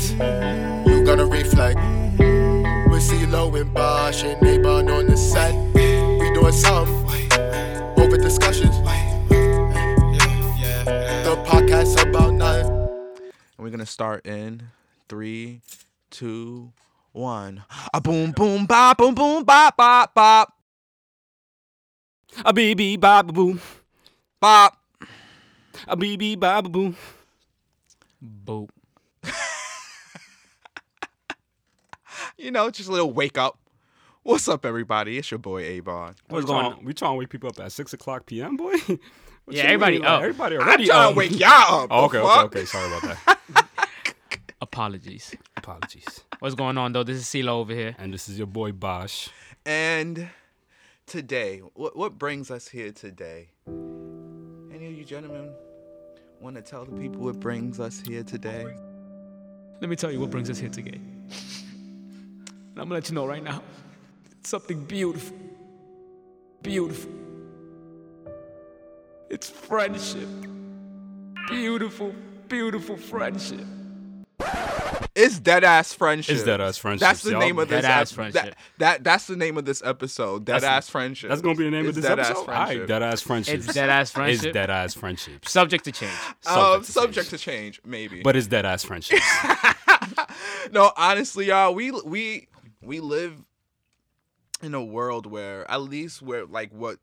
reflex. You gonna reflect. We CeeLo and Bosh and Neighbor on the set. We doing something. Over discussions. The podcast about nothing. And we're gonna start in three, two, one. A boom boom bop boom boom bop bop bop A BB bob boom. bop. A BB bob boom. Boop. You know, just a little wake up. What's up, everybody? It's your boy Avon. What's going on? We trying to wake people up at six o'clock p.m. Boy. What Yeah, everybody mean? Like, up. Everybody I'm already trying up. to wake y'all up. Oh, okay, okay, okay. Sorry about that. Apologies. Apologies. What's going on though? This is CeeLo over here. And this is your boy Bosh. And today, what what brings us here today? Any of you gentlemen want to tell the people what brings us here today? Let me tell you what brings us here today. And I'm gonna let you know right now. It's something beautiful. Beautiful. It's friendship. Beautiful, beautiful friendship. It's dead ass friendship. It's dead ass friendship. That's the y'all. name of this. Dead-ass ep- friendship. That, that that's the name of this episode. Dead That's- ass friendship. That's gonna be the name It's of this dead-ass episode. All right, dead ass friendships. It's dead ass friendship. It's dead ass friendships. Subject to change. Um, Subject to subject change. to change, maybe. But it's dead ass friendships. no, honestly, y'all, we we we live in a world where at least where like what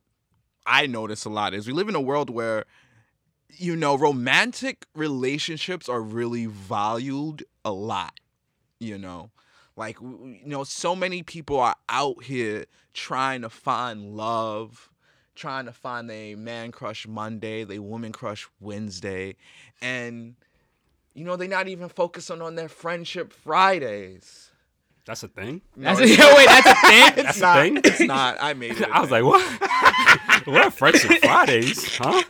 I notice a lot is we live in a world where you know romantic relationships are really valued a lot. You know, like you know, so many people are out here trying to find love. Trying to find a man crush Monday, they woman crush Wednesday, and you know, they're not even focusing on their friendship Fridays. That's a thing. No, That's it's a, wait, that's a thing? it's That's a not, thing? It's not. I made it. I was thing. like, what? what friendship Fridays? Huh?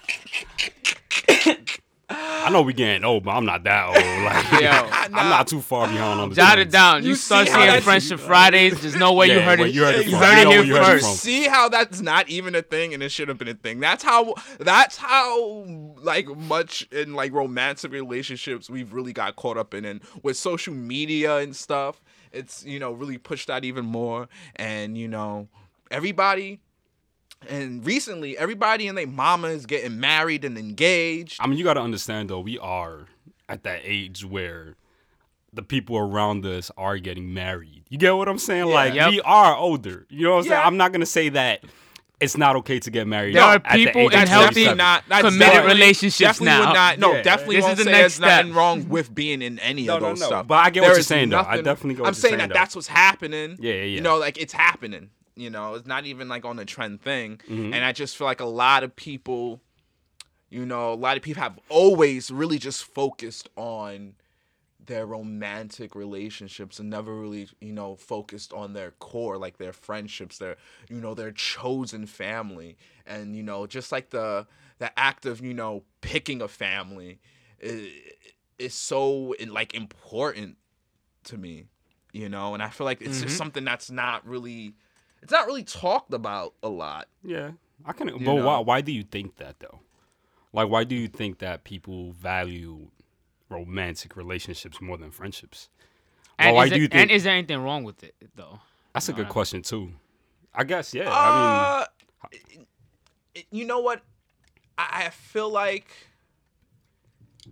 I know we getting old, but I'm not that old. Like, Yo. I'm not too far behind on the Jot it down. You, You start see seeing that's- Friendship Fridays. There's no way you heard it. you heard it you heard it here where you heard it first. from. See how that's not even a thing, and it should have been a thing. That's how. That's how like much in like romantic relationships we've really got caught up in, and with social media and stuff, it's you know really pushed that even more, and you know everybody. And recently, everybody and their mama is getting married and engaged. I mean, you got to understand though, we are at that age where the people around us are getting married. You get what I'm saying? Like Yep. we are older. You know what I'm saying? I'm not gonna say that it's not okay to get married. There are at the people in healthy- definitely 37. not committed definitely- relationships definitely now. Would not, no, Yeah. definitely This won't is the say next there's nothing wrong with being in any No, of those no. stuff. But I get what you're is saying, though. I definitely get what I'm you're saying saying, that though. that's what's happening. Yeah, yeah, yeah. You know, like it's happening. You know, it's not even like on a trend thing. Mm-hmm. And I just feel like a lot of people, you know, a lot of people have always really just focused on their romantic relationships and never really, you know, focused on their core, like their friendships, their, you know, their chosen family. And, you know, just like the the act of, you know, picking a family is, is so like important to me, you know, and I feel like it's Mm-hmm. just something that's not really it's not really talked about a lot. Yeah, I can. But know? why? Why do you think that though? Like, why do you think that people value romantic relationships more than friendships? And, why is do there, think? and is there anything wrong with it though? that's a good question too. I guess. Yeah. I Uh, it- you know what? I, I feel like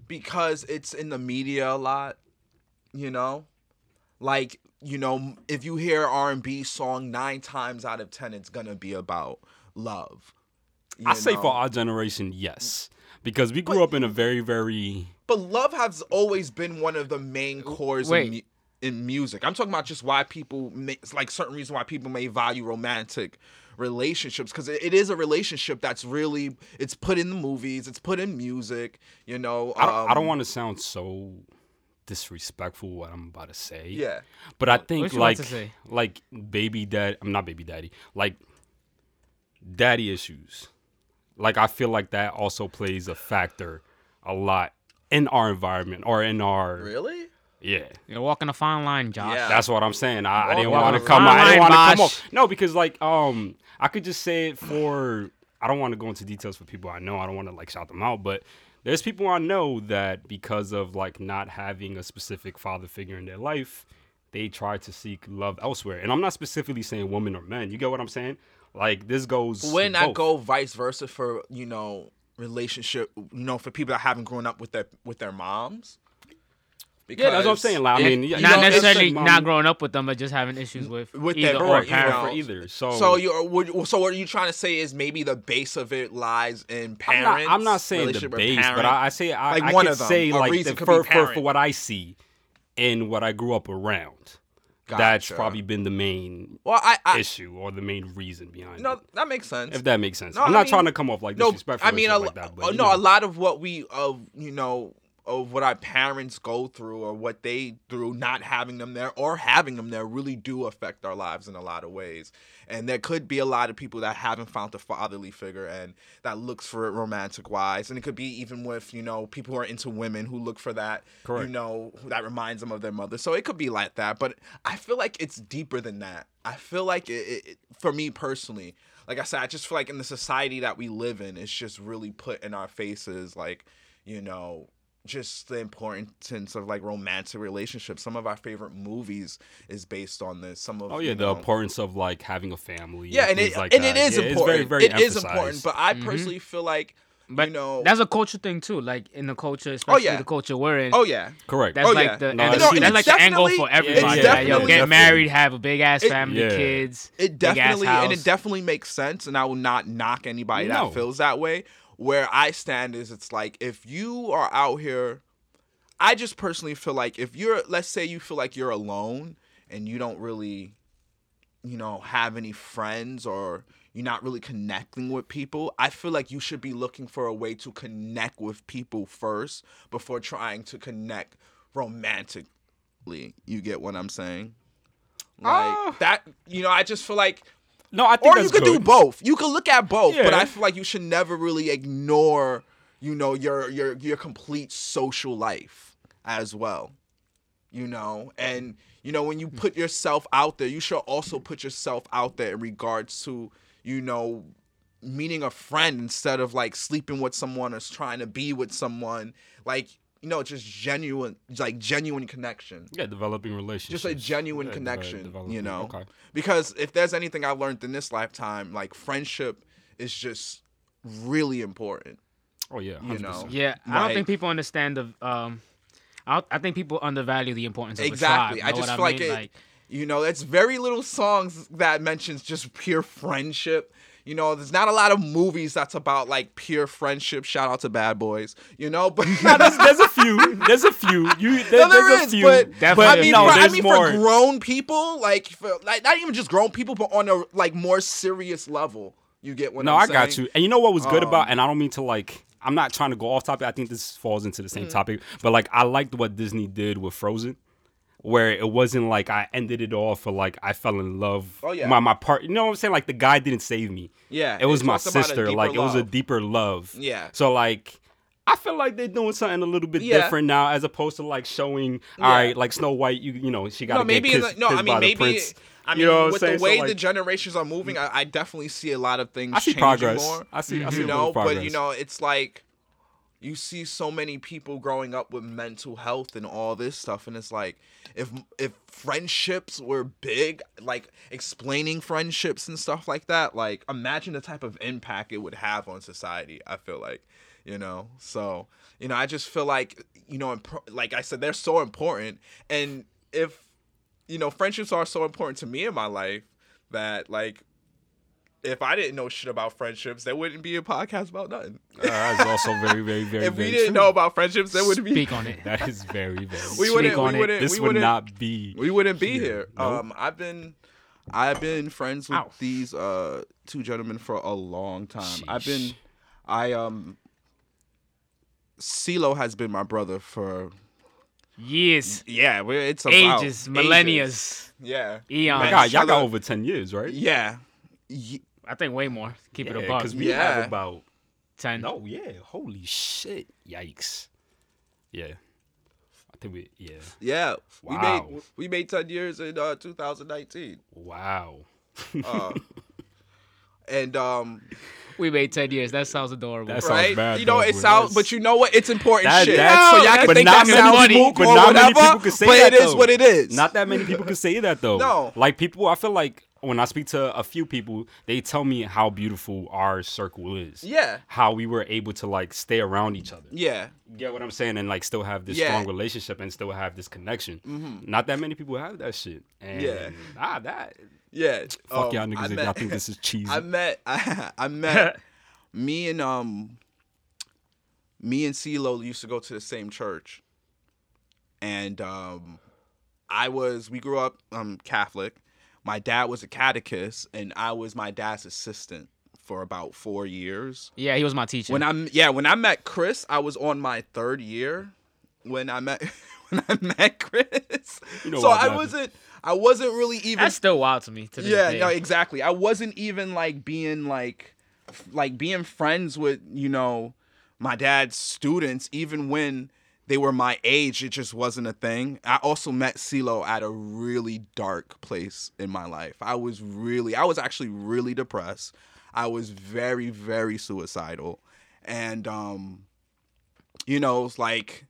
because it's in the media a lot, you know, like you know, if you hear R and B song, nine times out of ten, it's gonna be about love. I you say for our generation, yes, because we grew up in a very, very. But love has always been one of the main cores Wait. in, mu- in music. I'm talking about just why people may, like certain reason why people may value romantic relationships because it, it is a relationship that's really it's put in the movies, it's put in music. You know, I don't, I don't um, want to sound so disrespectful what I'm about to say. Yeah, But I think What you about like like baby dad I'm not baby daddy. Like daddy issues. Like I feel like that also plays a factor a lot in our environment or in our really. yeah. You're walking a fine line, Josh. Yeah. That's what I'm saying. I, I didn't want to fine come. I didn't want to come off. No, because like um, I could just say it for. I don't want to go into details for people I know. I don't want to like shout them out, but There's people I know that because of like not having a specific father figure in their life, they try to seek love elsewhere. And I'm not specifically saying women or men. You get what I'm saying? Like this goes. Wouldn't that go vice versa for you know relationship? You know, for people that haven't grown up with their with their moms. Yeah, that's what I'm saying. Like, I mean, yeah, not know, necessarily mom- not growing up with them, but just having issues with With either their or parent, you know. for either. So, So you're so what are you trying to say is maybe the base of it lies in I'm parents. not, I'm not saying the relationship with base, but? I, I say I, Like I one could of them. say like reason the, could for, for for what I see and what I grew up around. That's probably been the main well, I, I issue or the main reason behind no, it. No, that makes sense. If that makes sense. No, I'm I not mean- trying to come off like no, disrespectful I mean, a, like that. uh, But you no, know. a lot of what we of you know of what our parents go through or what they through not having them there or having them there really do affect our lives in a lot of ways. And there could be a lot of people that haven't found a fatherly figure and that looks for it romantic wise. And it could be even with, you know, people who are into women who look for that, Correct. you know, that reminds them of their mother. So it could be like that. But I feel like it's deeper than that. I feel like it, it, it- for me personally, like I said, I just feel like in the society that we live in, it's just really put in our faces, like, you know, just the importance of like romantic relationships. Some of our favorite movies is based on this. Some of Oh yeah, you the know, importance of like having a family. yeah, and things it like and that. it is Yeah, important. It's very, very It is important, but I mm-hmm. personally feel like But you know, that's a culture thing too. Like in the culture, oh, especially yeah. the culture we're in. oh yeah, correct. That's Oh, like yeah. the No, and I that's, that's like the angle for it's everybody. like, yo, definitely- get married, have a big ass family, Yeah. kids. it big ass definitely and it definitely makes sense. And I will not knock anybody No. that feels that way. Where I stand is, it's like if you are out here, I just personally feel like if you're, let's say you feel like you're alone and you don't really, you know, have any friends or you're not really connecting with people, I feel like you should be looking for a way to connect with people first before trying to connect romantically. You get what I'm saying? Like Ah. that, you know, I just feel like no, I think or you could do both. You could look at both, but I feel like you should never really ignore, you know, your your your complete social life as well. You know, and you know when you put yourself out there, you should also put yourself out there in regards to, you know, meeting a friend instead of like sleeping with someone or trying to be with someone. Like, you know, just genuine like genuine connection Yeah, developing relationships. just a genuine Yeah, de- connection, you know. Okay. Because if there's anything I've learned in this lifetime, like friendship is just really important. Oh yeah, You 100%. know. Yeah, I don't Like- think people understand the. Um, I, I think people undervalue the importance of exactly. A tribe, I just what feel like mean? it. you know, it's very little songs that mentions just pure friendship. You know, there's not a lot of movies that's about like pure friendship. Shout out to Bad Boys. You know, but there's, there's a few. There's a few. You there, No, there there's is, a few. but, Definitely I mean, few. for, I mean more. for grown people, like, for, like not even just grown people, but on a like more serious level. You get what no, I'm I got you. And you know what was good Um, about? And I don't mean to like. I'm not trying to go off topic. I think this falls into the Mm. same topic. But like, I liked what Disney did with Frozen, where it wasn't like I ended it off for like I fell in love. Oh, yeah. My my part. You know what I'm saying? Like the guy didn't save me. Yeah, It was it my talked about a sister. Like it was a deeper love. Yeah. So like. I feel like they're doing something a little bit Yeah. different now, as opposed to like showing, Yeah. all right, like Snow White, you you know, she got to no, maybe kissed, no. I mean, maybe. I mean, You know with saying? the So, way the generations are moving, I, I definitely see a lot of things. I see changing progress. More, I see- I see you know, but you know, it's like you see so many people growing up with mental health and all this stuff, and it's like if if friendships were big, like explaining friendships and stuff like that, like imagine the type of impact it would have on society. I feel like, you know, so you know, I just feel like you know, imp- like I said, they're so important, and if you know, friendships are so important to me in my life that like if I didn't know shit about friendships, there wouldn't be a podcast about nothing. Uh, that's also very, very, very. if we very didn't true. know about friendships, there wouldn't be Speak on it. That is very, very. we wouldn't Speak on we wouldn't This we would wouldn't not be. we wouldn't be here. Nope. Um I've been I've been friends with Ow. these uh two gentlemen for a long time. I've been I um CeeLo has been my brother for Years, yeah, we're, it's about ages, millennias, Yeah. eons. My God, y'all got over ten years, right? Yeah. Ye- I think way more. Keep it a Yeah, buck. because we Yeah. have about. Ten. No, yeah. Holy shit! Yikes. Yeah. I think we. Yeah. Yeah. We made we made 10 years in uh 2019. Wow. Uh, and um, We made ten years. That sounds adorable. That's- Sounds right, bad, you know, though, it sounds, but you know what? It's important That- shit. that's- so y'all can think not that many sounds people- but or not many people can say but that, it is though. what it is. Not that many people can say that though. No. Like people, I feel like when I speak to a few people, they tell me how beautiful our circle is. Yeah. How we were able to like stay around each other. yeah, Get what I'm saying? And like still have this Yeah. strong relationship and still have this connection. Not that many people have that shit. And Yeah. ah, that yeah. fuck Um, y'all I niggas if met- y'all think this is cheesy. I met I, I met me and um me and CeeLo used to go to the same church. And um I was we grew up um Catholic. My dad was a catechist and I was my dad's assistant for about 4 years. yeah, he was my teacher. When I'm yeah, when I met Chris, I was on my 3rd year when I met when I met Chris. You know so I happened. wasn't I wasn't really even That's still wild to me. To this yeah, day. no, exactly. I wasn't even like being like like being friends with, you know, my dad's students even when they were my age, it just wasn't a thing. I also met CeeLo at a really dark place in my life. I was really I was actually really depressed. I was very very suicidal. And um you know, it's like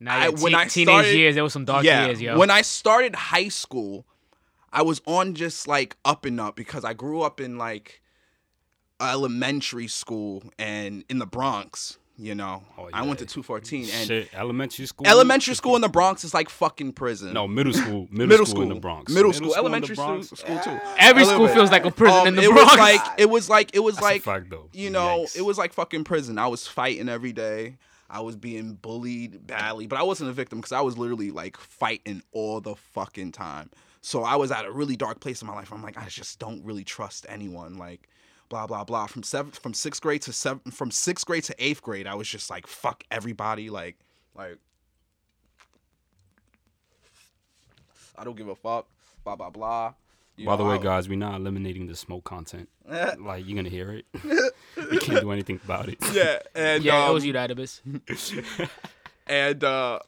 Now, I- when te- I teenage started- years, there was some dark yeah, years, yo. When I started high school, I was on just like up and up because I grew up in like elementary school and in the Bronx. You know, Oh, I went to 214 and shit. Elementary school. elementary school in the Bronx is like fucking prison. No, middle school. Middle, middle school, school in the Bronx. Middle school, in the elementary school, Bronx. school too. Every school bit. feels like a prison Um, in the it Bronx. was like it was like it was That's like fact, though. you know Yikes. it was like fucking prison. I was fighting every day. I was being bullied badly, but I wasn't a victim because I was literally like fighting all the fucking time. So I was at a really dark place in my life. I'm like, I just don't really trust anyone. Like, blah blah blah. From seventh, from sixth grade to seven, from sixth grade to eighth grade, I was just like, fuck everybody. Like, like, I don't give a fuck. Blah blah blah. You By the way, I- guys, we're not eliminating the smoke content. like you're gonna hear it. you can't do anything about it. Yeah, and yeah, um, it was you, Database. and uh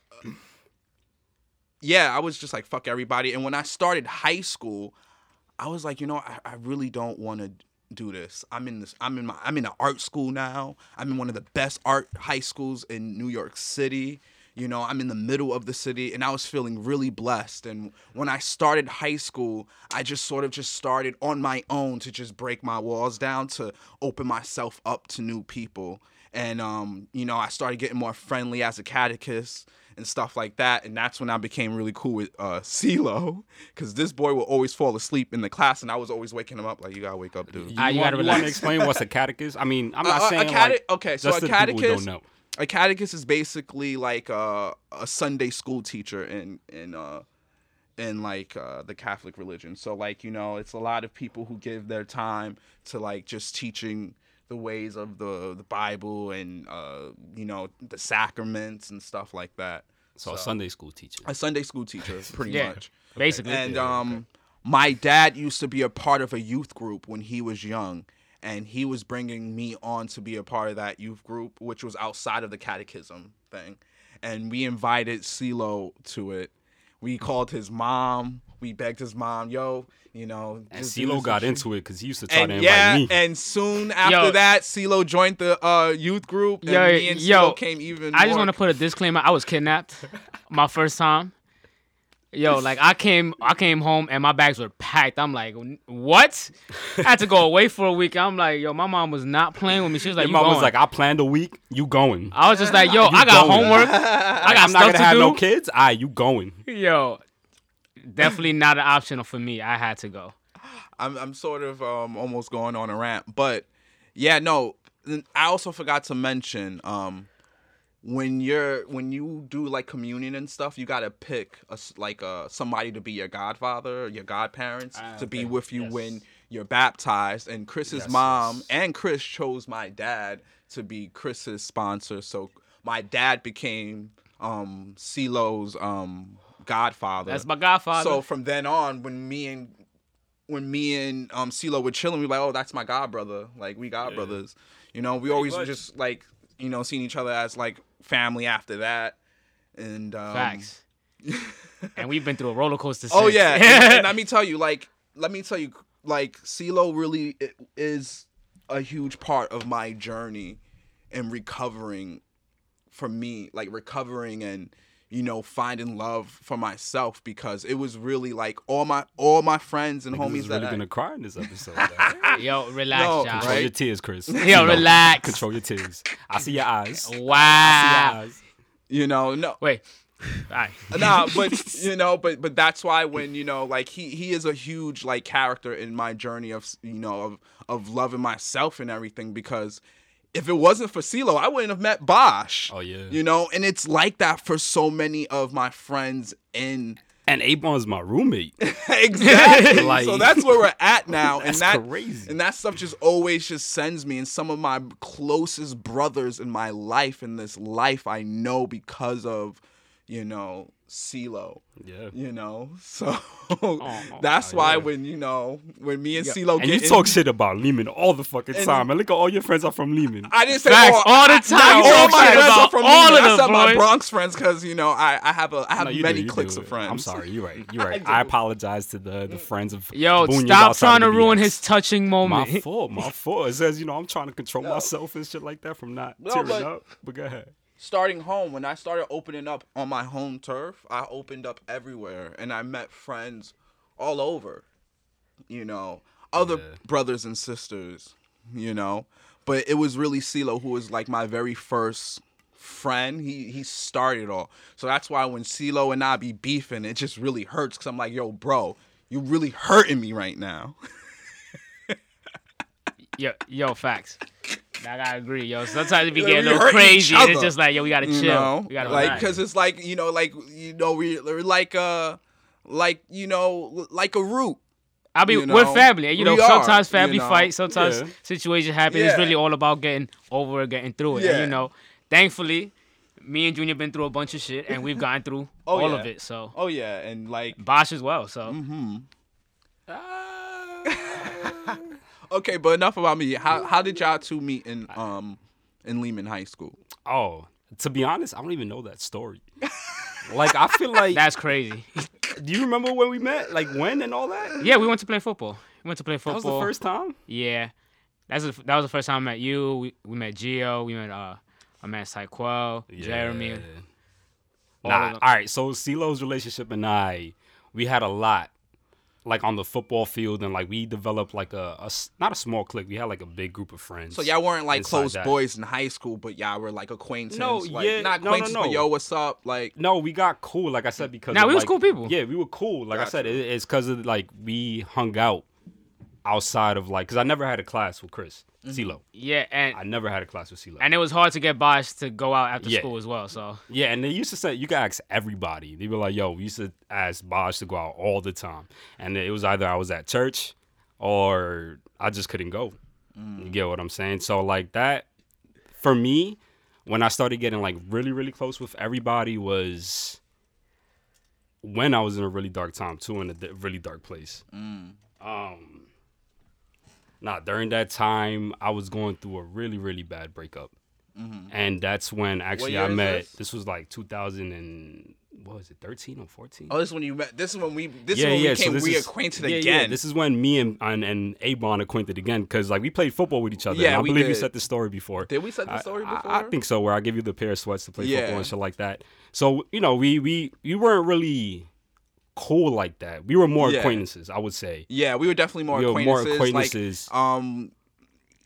yeah i was just like fuck everybody and when i started high school i was like you know i, I really don't want to do this. I'm in this i'm in my i'm in an art school now. I'm in one of the best art high schools in new york city. You know i'm in the middle of the city and i was feeling really blessed. And when i started high school i just sort of just started on my own to just break my walls down to open myself up to new people. And um, you know, I started getting more friendly as a catechist and stuff like that, and that's when I became really cool with uh, CeeLo, because this boy would always fall asleep in the class, and I was always waking him up like, "You gotta wake up, dude." You, you want, gotta you want to explain what's a catechist? I mean, I'm Uh, not uh, saying a cate- like, okay, so just a to the people catechist, don't know. a catechist is basically like a, a Sunday school teacher in in uh in like uh, the Catholic religion. So like you know, it's a lot of people who give their time to like just teaching the ways of the the Bible and uh, you know the sacraments and stuff like that. So, a Sunday school teacher. A Sunday school teacher, pretty Yeah, much. basically. And um, my dad used to be a part of a youth group when he was young, and he was bringing me on to be a part of that youth group, which was outside of the catechism thing. And we invited CeeLo to it. We called his mom. We begged his mom, "Yo, you know." And just CeeLo got shit." into it because he used to try And to invite yeah, me. and soon after Yo. that, CeeLo joined the uh, youth group, and Yo, me and yo, CeeLo came even. I just want to put a disclaimer. I was kidnapped my first time. Yo, like I came, I came home and my bags were packed. I'm like, what? I had to go away for a week. I'm like, yo, my mom was not playing with me. She was like, Your you mom was like, I planned a week. You going? I was just like, yo, I got going. homework. I got I'm not stuff gonna to have do. no kids. Ah, you going? Yo, definitely not an option for me. I had to go. I'm I'm sort of um almost going on a rant, but yeah, no. I also forgot to mention um when you're when you do like communion and stuff, you gotta pick a, like a somebody to be your godfather, your godparents Ah, to be with you Yes. when you're baptized. And Chris's Yes, mom yes. and Chris chose my dad to be Chris's sponsor, so my dad became um CeeLo's um godfather. That's my godfather. So from then on, when me and when me and um CeeLo were chilling, we were like, oh, that's my god brother. Like we god brothers. You know, we always much. just like you know seeing each other as like family after that. And um, Facts. and we've been through a roller coaster. Oh yeah, and, and let me tell you, like, let me tell you, like CeeLo really is a huge part of my journey in recovering for me, like recovering and you know finding love for myself because it was really like all my all my friends and Niggas homies is that really I- gonna cry in this episode. man. Yo, relax, No, Josh. Control Right? your tears, Chris. Yo, You know, relax. Control your tears. I see your eyes. I see your Wow. eyes. you know no Wait. All right. nah, but you know, but but that's why when you know, like he he is a huge like character in my journey of you know of of loving myself and everything because if it wasn't for CeeLo, I wouldn't have met Bosch. Oh, yeah. you know, and it's like that for so many of my friends in And Abon's my roommate. exactly. Like- so that's where we're at now, and That's that crazy. and that stuff just always just sends me. And some of my closest brothers in my life, in this life, I know because of you know CeeLo. Yeah. You know, so that's oh, why yeah. when you know when me and CeeLo And get you in- talk shit about Lehman all the fucking And- time. And look at all your friends are from Lehman. I didn't say Facts, all the time. Not You all my friends about are from all Lehman. of I them, said my. Bronx friends because you know I, I have a I have No, many do, cliques do. of friends. I'm sorry. You're right. You're right. I apologize to the, the friends of Yo, Boonies stop trying to ruin his touching moment. My fault. My fault. It says, you know, I'm trying to control myself and shit like that from not No, tearing but- up. But go ahead. Starting home when I started opening up on my home turf, I opened up everywhere and I met friends all over. You know, other Yeah. brothers and sisters, you know. But it was really Silo who was like my very first friend. He he started all. So that's why when Silo and I be beefing, it just really hurts cuz I'm like, "Yo, bro, you really hurting me right now." Yo, yo, facts. I gotta agree, yo. Sometimes it be Yeah, getting a little crazy, and it's just like, yo, we gotta chill. you chill. know we gotta like relax. because it's like you know like you know we, we're like uh like you know like a root I mean, you we're family. and, You know, we are, sometimes family you know. fights, sometimes Yeah. situations happen. Yeah. It's really all about getting over it, getting through it. And, you know, thankfully, me and Junior been through a bunch of shit, and we've gotten through Oh, all yeah. of it. So oh yeah and like Bosch as well. So Mm-hmm. okay but enough about me how how did y'all two meet in um in Lehman High School Oh, to be honest, I don't even know that story. like, I feel like. that's crazy. do you remember when we met? Like, when and all that? yeah, we went to play football. We went to play That football. was the first time? Yeah, that's the, that was the first time I met you. We, we met Gio. We met uh, I met Syquel, Jeremy. all Nah, all right. So CeeLo's relationship and I, we had a lot, like on the football field, and like we developed like a not a small clique. We had like a big group of friends. so y'all weren't like close that. boys in high school but y'all were like acquaintances. No, like yeah, not no, no, no. but yo what's up like No, we got cool. Like I said, because now of, we was like- cool people. Yeah, we were cool. Like I said, it, it's because of like we hung out outside of like because I never had a class with Chris Mm-hmm. CeeLo. Yeah, and I never had a class with CeeLo. and it was hard to get Bosch to go out after Yeah. school as well. So Yeah, and they used to say you can ask everybody. They were like, "Yo, we used to ask Bosch to go out all the time," and it was either I was at church or I just couldn't go. You get what I'm saying? So like that, for me, when I started getting like really really close with everybody was when I was in a really dark time too, in a really dark place. Um, nah, during that time I was going through a really really bad breakup mm-hmm. and that's when actually I met. this? This? was like 2000 and what was it, 13 or 14? oh this is when you met this is when we this is when we became this reacquainted is, yeah, again Yeah, this is when me and and, and Abon acquainted again because like we played football with each other. Yeah, I believe we did. said the story before. Did we set the story I- before? I, think so. Where I give you the pair of sweats to play Yeah. football and shit like that. So you know, we we we weren't really cool like that. We were more Yeah. acquaintances, I would say. Yeah, we were definitely more We were more acquaintances. acquaintances. Like, um,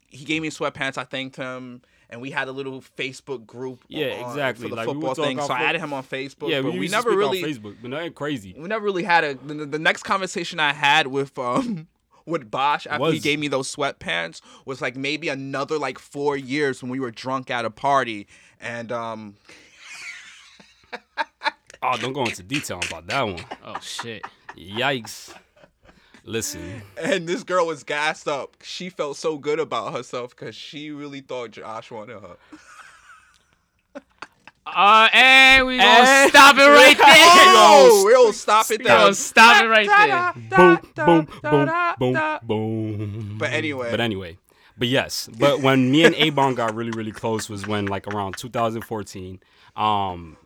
he gave me sweatpants. I thanked him, and we had a little Facebook group. Yeah, on- exactly. For the Like, we football talk thing, so I added him on Facebook. Yeah, but we, we, never really, Facebook, but nothing crazy. we never really had a. The, the next conversation I had with um with Bosch after he gave me those sweatpants was like maybe another like four years when we were drunk at a party, and um Oh, don't go into detail about that one. oh shit. Yikes. Listen, and this girl was gassed up. She felt so good about herself because she really thought Josh wanted her. Uh, and we gonna And- stop it right there. Oh, we'll stop it We there. gonna stop it right there. boom, boom, boom, boom, boom. But anyway. But anyway. But yes. But when me and Abon got really, really close was when like around 2014. Um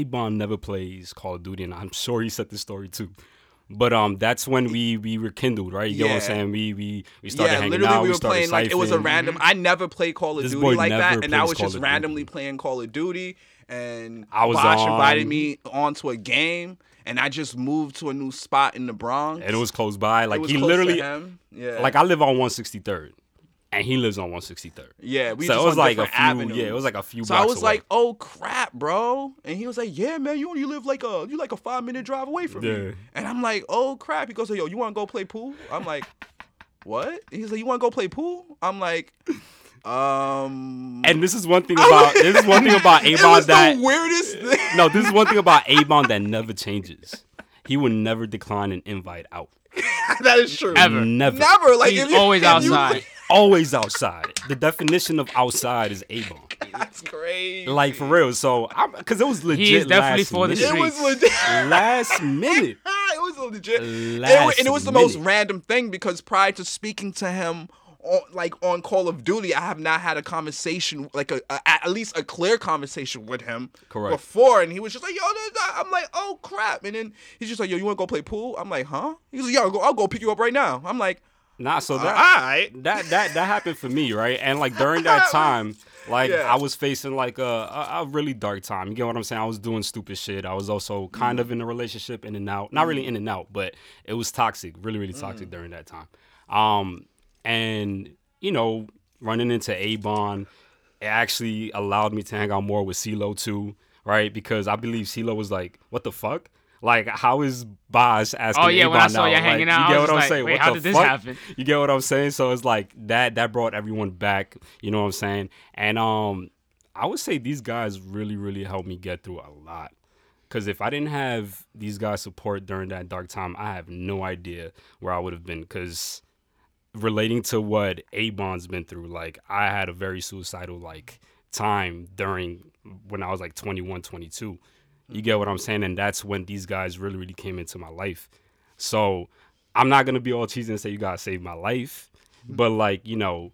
Abon never plays Call of Duty, and I'm sure he said this story too. But um, that's when we we rekindled, right? You know what I'm saying? We we we started yeah, hanging literally out. we were started playing like it was a random. I never played Call of This Duty like that, and I was Call just of Duty. randomly playing Call of Duty, and I was Bosch invited on- me onto a game, and I just moved to a new spot in the Bronx. and it was close by. Like was he literally, yeah, like I live on 163rd, and he lives on 163rd. yeah, we so just it was like a few. avenues. Yeah, it was like a few. So I was away. like, "Oh crap, bro!" And he was like, "Yeah, man, you only live like a you like a five minute drive away from Yeah. me." And I'm like, "Oh crap!" He goes, "Yo, you want to go play pool?" I'm like, "What?" He's like, "You want to go play pool?" I'm like, "Um." and this is one thing about this is one thing about Avon that the weirdest thing. no, this is one thing about Avon that never changes. He would never decline an invite out. that is true. Ever. Never. Never. Like He's if you, always if you- outside. Always outside. The definition of outside is able. That's crazy. Like for real. So, because it was legit. He is definitely last for the minute. it was legit. Last minute. it was legit. And it, wa- Last and it was the most random thing because prior to speaking to him on, like on Call of Duty, I have not had a conversation like a, a at least a clear conversation with him Correct. before, and he was just like, "Yo," da- da." I'm like, "Oh crap!" And then he's just like, "Yo, you want to go play pool?" I'm like, "Huh?" He's like, "Yo, I'll go, I'll go pick you up right now." I'm like, Nah, so "All that right." that that that happened for me, right? And like during that time, like Yeah. I was facing like a, a a really dark time. You get what I'm saying? I was doing stupid shit. I was also kind Mm. of in a relationship, in and out. Not really in and out, but it was toxic, really, really toxic Mm. during that time. Um, and you know, running into Avon, it actually allowed me to hang out more with CeeLo too, right? Because I believe CeeLo was like, "What the fuck." Like, how is Boz asking? Oh, yeah, when I saw you hanging Like, out, you get what I'm like, saying? wait, What how did this fuck? happen? You get what I'm saying? So it's like that that brought everyone back. You know what I'm saying? And um, I would say these guys really really helped me get through a lot. Cause if I didn't have these guys' support during that dark time, I have no idea where I would have been. Cause relating to what Abon's been through, like I had a very suicidal like time during when I was like 21, 22. You get what I'm saying? And that's when these guys really, really came into my life. So I'm not gonna be all cheesy and say you guys saved my life, mm-hmm. but like you know,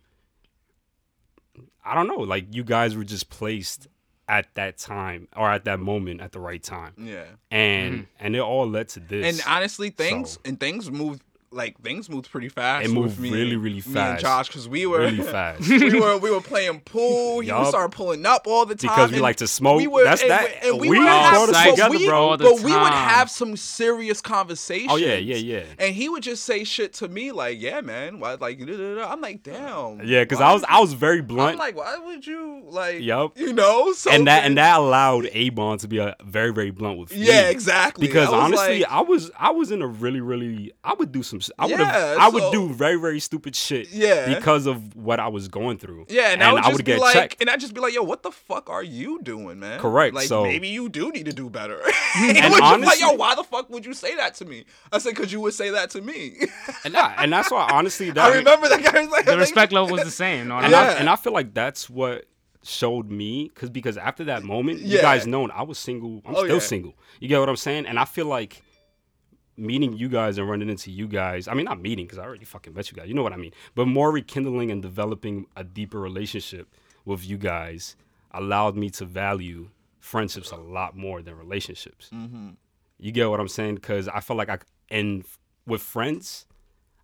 I don't know. Like you guys were just placed at that time or at that moment at the right time, Yeah. and mm-hmm. and it all led to this. And honestly, things So- and things moved like things moved pretty fast. It moved me, really, really Me and fast. Josh, because we were really fast. we were we were playing pool. He would Yup. start pulling up all the time Because we like to smoke. We would, That's and, that. we- And we, We would all have but together, we, bro. all the But we would have some serious conversations. Oh yeah, yeah, yeah. And he would just say shit to me like, "Yeah, man, why?" Like. I'm like, "Damn." Yeah, because I was I was very blunt. I'm like, why would you like? Yup. You know. So and that and that allowed Abon to be a very very blunt with me. Yeah, exactly. Because honestly, like- I was I was in a really really I would do some I would Yeah, have I would so- do very very stupid shit. Yeah. Because of what I was going through. Yeah, and, I would just would be get like, checked. and I'd just be like, "Yo, what the fuck are you doing, man?" Correct, Like, so- maybe you do need to do better. Mm, and he And was just like, honestly- "Yo, why the fuck would you say that to me?" I said, "Cause you would say that to me." And, that, and that's why honestly that I remember that guy was like, The like- respect level was the same. No, and, Yeah. I, and I feel like that's what showed me because because after that moment, you guys known I was single. I'm Oh, still yeah. single. You get what I'm saying? And I feel like meeting you guys and running into you guys. I mean, not meeting because I already fucking met you guys. You know what I mean? But more rekindling and developing a deeper relationship with you guys allowed me to value friendships a lot more than relationships. Mm-hmm. You get what I'm saying? Because I feel like I and with friends,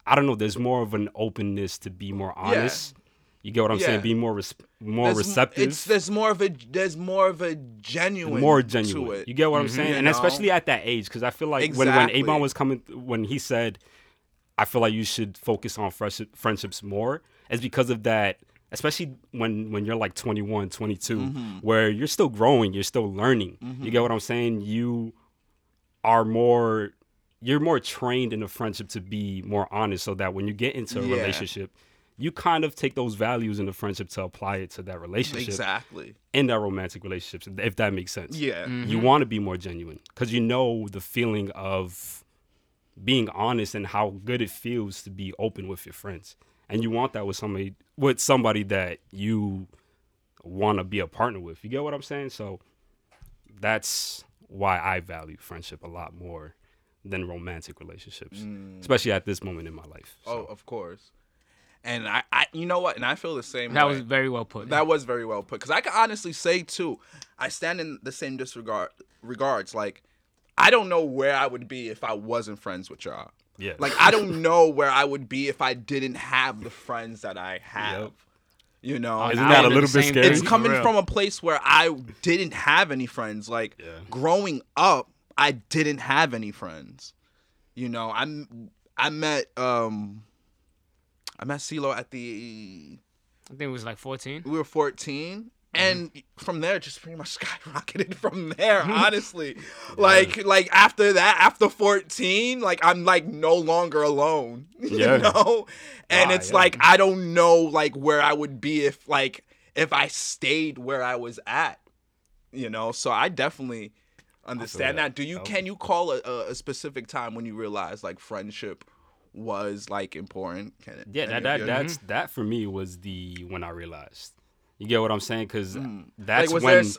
I don't know. There's more of an openness to be more honest. You get what I'm Yeah. saying? Be more res- more There's- receptive, It's there's more of a there's more of a genuine more genuine. to it. You get what I'm saying? You And know? especially at that age, because I feel like when Exactly. when Avon was coming, when he said, "I feel like you should focus on fresh- friendships more," is because of that. Especially when when you're like 21, 22, Mm-hmm. where you're still growing, you're still learning. You get what I'm saying? You are more you're more trained in a friendship to be more honest so that when you get into a Yeah. relationship you kind of take those values in the friendship to apply it to that relationship exactly. in that romantic relationship, if that makes sense Yeah. you want to be more genuine because you know the feeling of being honest and how good it feels to be open with your friends and you want that with somebody with somebody that you want to be a partner with you get what i'm saying so that's why i value friendship a lot more than romantic relationships especially at this moment in my life Mm. Oh, of course. And I, I, you know what? And I feel the same. that way. was very well put. That was very well put. Because I can honestly say too, I stand in the same disregard regards. Like, I don't know where I would be if I wasn't friends with y'all. Yeah. Like I don't know where I would be if I didn't have the friends that I have. Yep. You know, Oh, Isn't that I'm a little bit scary? it's coming from a place where I didn't have any friends. Like Yeah. growing up, I didn't have any friends. You know, I'm I met um I met CeeLo at the I think it was like 14. we were 14 and from there just pretty much skyrocketed from there honestly like like after that after 14 like i'm like no longer alone you Yeah. know and Ah, it's yeah. like i don't know like where i would be if like if i stayed where i was at you know so i definitely understand that. that. do you can you call a, a a specific time when you realize like friendship was like important Yeah, that, that that's that for me was the when I realized. You get what I'm saying? Because Mm. that's like, was when there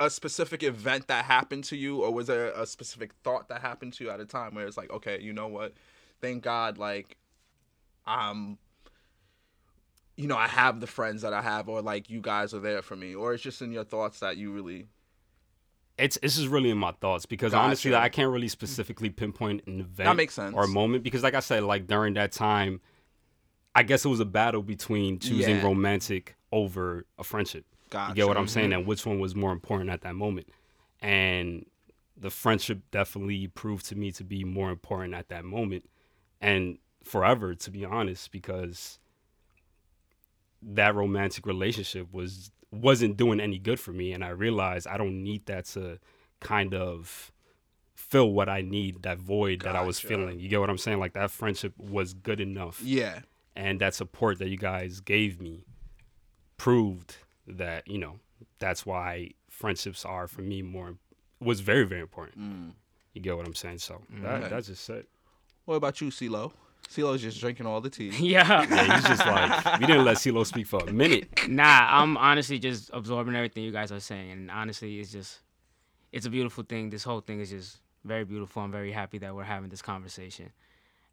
a specific event that happened to you, or was there a specific thought that happened to you at a time where it's like, okay, you know what? Thank God, like, um, you know, I have the friends that I have, or like you guys are there for me, or it's just in your thoughts that you really. It's it's just really in my thoughts because honestly, like, I can't really specifically pinpoint an event That makes sense. or a moment because, like I said, like during that time, I guess it was a battle between choosing Yeah. romantic over a friendship. You get what I'm Gotcha. saying? And which one was more important at that moment? And the friendship definitely proved to me to be more important at that moment and forever, to be honest, because that romantic relationship was wasn't doing any good for me and I realized I don't need that to kind of fill what I need, that void that I was feeling. You get what I'm saying? Like that friendship was good enough Yeah. and that support that you guys gave me proved that you know that's why friendships are for me more was very very important mm. you get what i'm saying so that, mm. that's just it What about you, CeeLo? CeeLo's just drinking all the tea. Yeah. yeah, he's just like we didn't let CeeLo speak for a minute Nah, I'm honestly just absorbing everything you guys are saying, and honestly, it's just, it's a beautiful thing. This whole thing is just very beautiful. I'm very happy that we're having this conversation,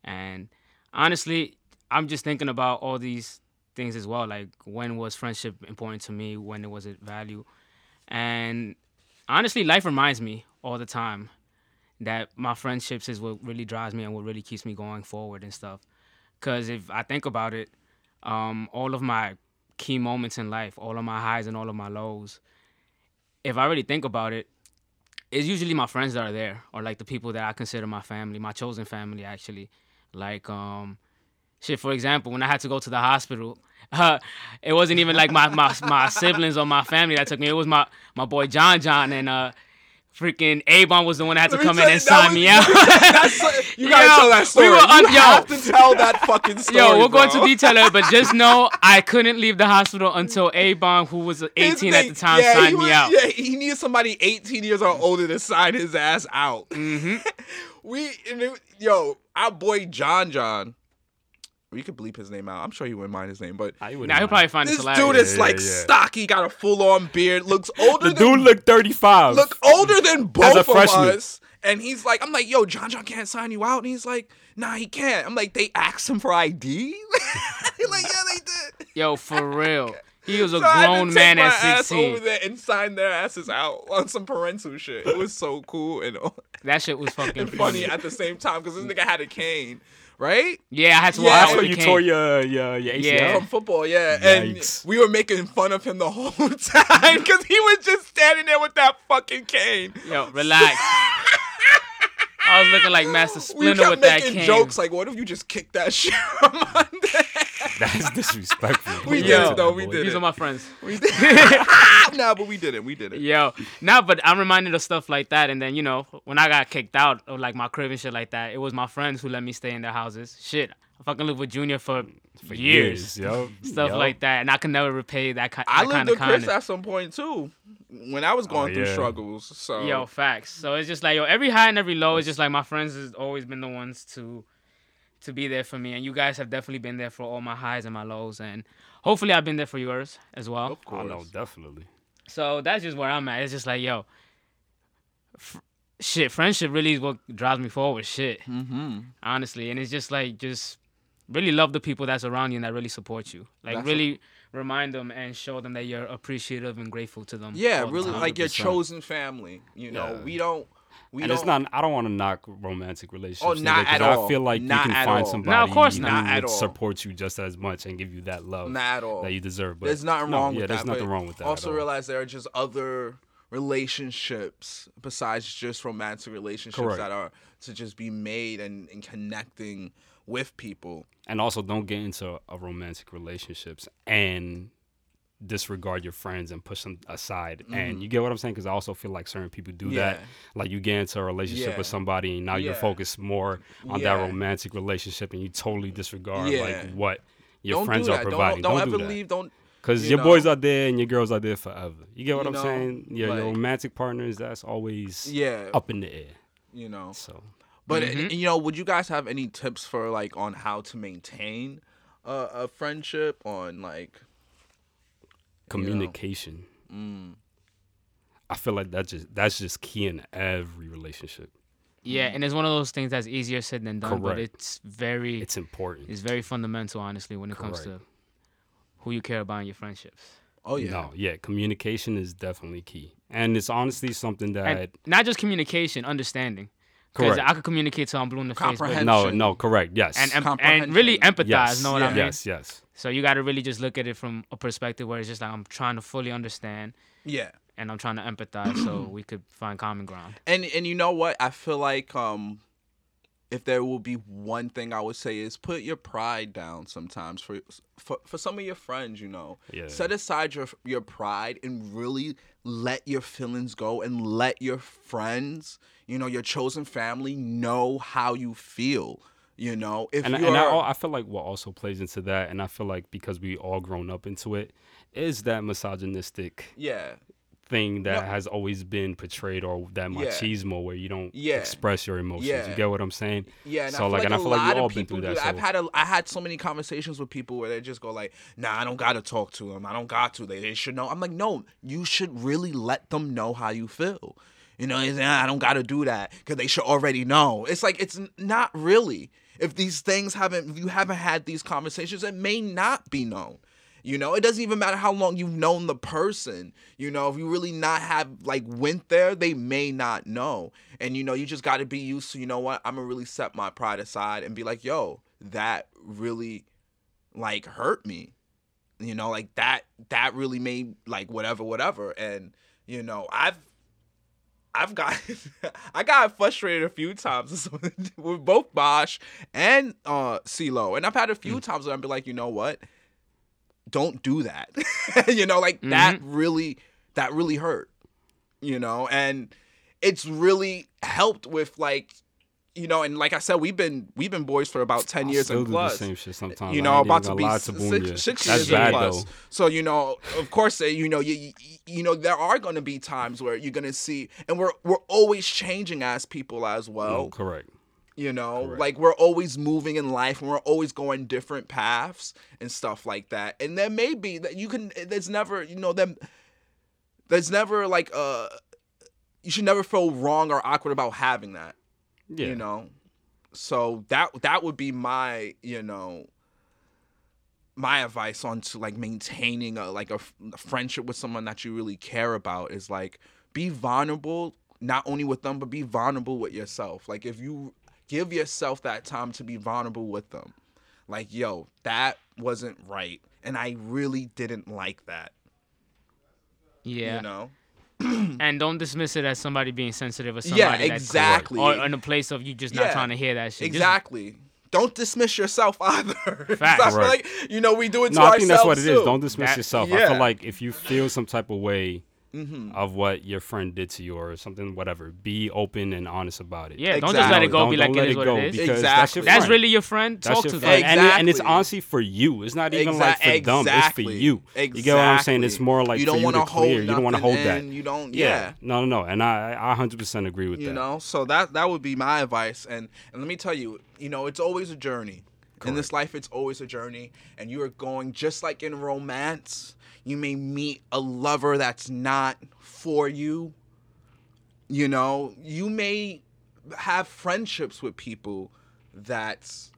and honestly, I'm just thinking about all these things as well. Like when was friendship important to me? When was it value? And honestly, life reminds me all the time that my friendships is what really drives me and what really keeps me going forward and stuff. Cause if I think about it, um, all of my key moments in life, all of my highs and all of my lows, if I really think about it, it's usually my friends that are there, or like the people that I consider my family, my chosen family actually. Like um, shit. For example, when I had to go to the hospital, uh, it wasn't even like my, my my siblings or my family that took me. It was my my boy John John and uh, freaking Avon was the one that had to come in and sign was- me out. That's, you gotta Yo, tell that we story. were on- you yo. have to tell that fucking story. Yo, we'll go into detail, it, but just know I couldn't leave the hospital until A-Bomb, who was 18 His at the time, yeah, signed was- me out. Yeah, he needed somebody 18 years or older to sign his ass out. Mm-hmm. we, and it- yo, our boy John John. We could bleep his name out. I'm sure he wouldn't mind his name, but I wouldn't Now he'll probably find this this dude is Yeah, like yeah, yeah. stocky, got a full on beard, looks older the than dude looked 35 look older than both of freshman. us. And he's like, I'm like, yo, John John can't sign you out. And he's like, nah, he can't. I'm like, they asked him for ID? He's like, yeah, they did. Yo, for real. He was a So I had to grown take man my at ass 16. over there and sign their asses out on some parental shit. It was so cool and, That shit was fucking and funny. funny at the same time because this nigga had a cane, right? Yeah, I had to Yeah, walk that's out where you the tore your your, your ACL Yeah. From football, yeah. And we were making fun of him the whole time because he was just standing there with that fucking cane. Yo, relax. I was looking like Master Splinter kept with that making cane. jokes like, "What if you just kicked that shit from under?" that's disrespectful We Don't did it, though, we boy. did These it. are my friends. We did. nah, but we did it. We did it. Yo, nah, but I'm reminded of stuff like that. And then, you know, when I got kicked out of like my crib and shit like that, it was my friends who let me stay in their houses. Shit, I fucking lived with Junior for, for years. years yo Stuff Yo. like that. And I can never repay that, ki- I that kind lived with Chris at some point too, when I was going Oh, through yeah. struggles. So Yo, facts. So it's just like, yo, every high and every low is just like my friends has always been the ones to to be there for me. And you guys have definitely been there for all my highs and my lows. And hopefully I've been there for yours as well. of oh course. no definitely So that's just where I'm at. It's just like, yo, f- shit, friendship really is what drives me forward. Shit, Mm-hmm. honestly, and it's just like, just really love the people that's around you and that really support you. Like, That's a- really remind them and show them that you're appreciative and grateful to them. Yeah, all the really, like your chosen family. You know, Yeah. we don't We and don't, it's not. I don't want to knock romantic relationships. Oh, not neither, 'cause at all. I feel like Not you can at find all. somebody No, of course who not. Not at would all. support you just as much and give you that love not at all. that you deserve. But There's nothing no, wrong yeah, with there's that. nothing wrong with that. Also realize there are just other relationships besides just romantic relationships Correct. that are to just be made and, and connecting with people. and also don't get into a romantic relationships and disregard your friends and push them aside. And you get what I'm saying? Because I also feel like certain people do that. Mm-hmm. Like you get into a relationship Yeah. with somebody and now you're focused more on that romantic relationship and you totally disregard Yeah. like what your don't friends are providing. Don't, don't, Don't, ever do leave. Don't. Because you your know. boys are there and your girls are there forever. You get what You I'm know, saying? Yeah, your romantic partners, that's always Yeah. up in the air. You know. So But uh, Mm-hmm. you know, would you guys have any tips for like on how to maintain a, a friendship? On like, communication. mm, I feel like that's just that's just key in every relationship. Yeah, and it's one of those things that's easier said than done, but it's very It's important. it's very fundamental, honestly, when it comes to who you care about in your friendships. oh yeah, No, yeah, communication is definitely key, and it's honestly something that And not just communication, understanding. Because Correct. I could communicate to I'm blue in the face, but, no, no, correct, yes, and, and and really empathize. yes, Know what I mean? yes, yes, So you got to really just look at it from a perspective where it's just like I'm trying to fully understand yeah. and I'm trying to empathize so we could find common ground. And and you know what? I feel like um if there will be one thing I would say is put your pride down sometimes for for, for some of your friends, you know. Yeah. Set aside your your pride and really let your feelings go and let your friends, you know, your chosen family know how you feel. You know, if and and I, I feel like what also plays into that, and I feel like because we all grown up into it, is that misogynistic yeah, thing that No. has always been portrayed, or that Yeah. machismo where you don't Yeah. express your emotions. Yeah. You get what I'm saying? Yeah, and So, I like, like, and I feel like we all been through do that, I've so- had a, I had so many conversations with people where they just go like, "Nah, I don't gotta talk to them. I don't got to. They, they should know." I'm like, "No, you should really let them know how you feel." You know, and, "Ah, I don't gotta do that because they should already know. It's like it's not really. If these things haven't, if you haven't had these conversations, it may not be known. You know, it doesn't even matter how long you've known the person. You know, if you really not have like went there, they may not know. And you know, you just got to be used to. You know what? I'm gonna really set my pride aside and be like, yo, that really like hurt me. You know, like that that really made like whatever, whatever. And you know, I've I've got I got frustrated a few times with both Bosch and uh CeeLo. And I've had a few times where I'd be like, you know what? Don't do that. you know, like that really that really hurt. You know, and it's really helped with like you know, and like I said, we've been we've been boys for about ten I years still and do plus the same shit sometimes. you know, about to be lie to six, six years bad plus. though. So you know, of course, uh, you know, you, you you know, there are going to be times where you're going to see, and we're we're always changing as people as well. No, correct. You know, Correct. like we're always moving in life, and we're always going different paths and stuff like that. And there may be that you can. There's never, you know, them. There's never like uh, you should never feel wrong or awkward about having that Yeah. you know so that that would be my you know my advice on to like maintaining a like a, f- a friendship with someone that you really care about is like be vulnerable not only with them but be vulnerable with yourself like if you give yourself that time to be vulnerable with them like yo that wasn't right and i really didn't like that Yeah. you know And don't dismiss it as somebody being sensitive or Yeah, somebody that's exactly. or in a place of you just not Yeah, trying to hear that shit. Just- exactly don't dismiss yourself either Facts. I feel Right. like you know we do it to No, I think that's what it is. too. Don't dismiss That- yourself. I feel like if you feel some type of way Mm-hmm. of what your friend did to you or something, whatever, be open and honest about it. Yeah, don't just let it go. Don't, be like don't it let is it what go it is. because that's Exactly. your That's really your friend. That's Talk your to friend. them. And, and it's honestly for you. It's not even Exa- like for them. It's for you. exactly. you. You get what I'm saying? It's more like you for don't you wanna to clear. hold You don't want to hold that. You don't. yeah. Yeah. No, no, no. And I, I 100% agree with You that. You know. So that that would be my advice. And and let me tell you, you know, it's always a journey. In this life, it's always a journey, and you are going just like in romance. You may meet a lover that's not for you. You know, you may have friendships with people that's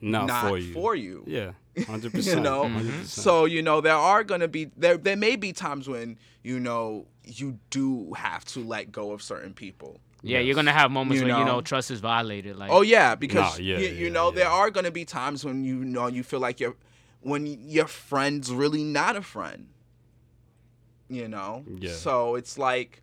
Not, not for you. for you. Yeah. 100%. you know 100%. Mm-hmm. so you know there are going to be there there may be times when you know you do have to let go of certain people Yeah, Yes. you're gonna have moments You where you know? know trust is violated. Like, Oh yeah, because Nah, yeah, you, you yeah, know yeah. there are gonna be times when you know you feel like you're when your friend's really not a friend. You know. Yeah. So it's like,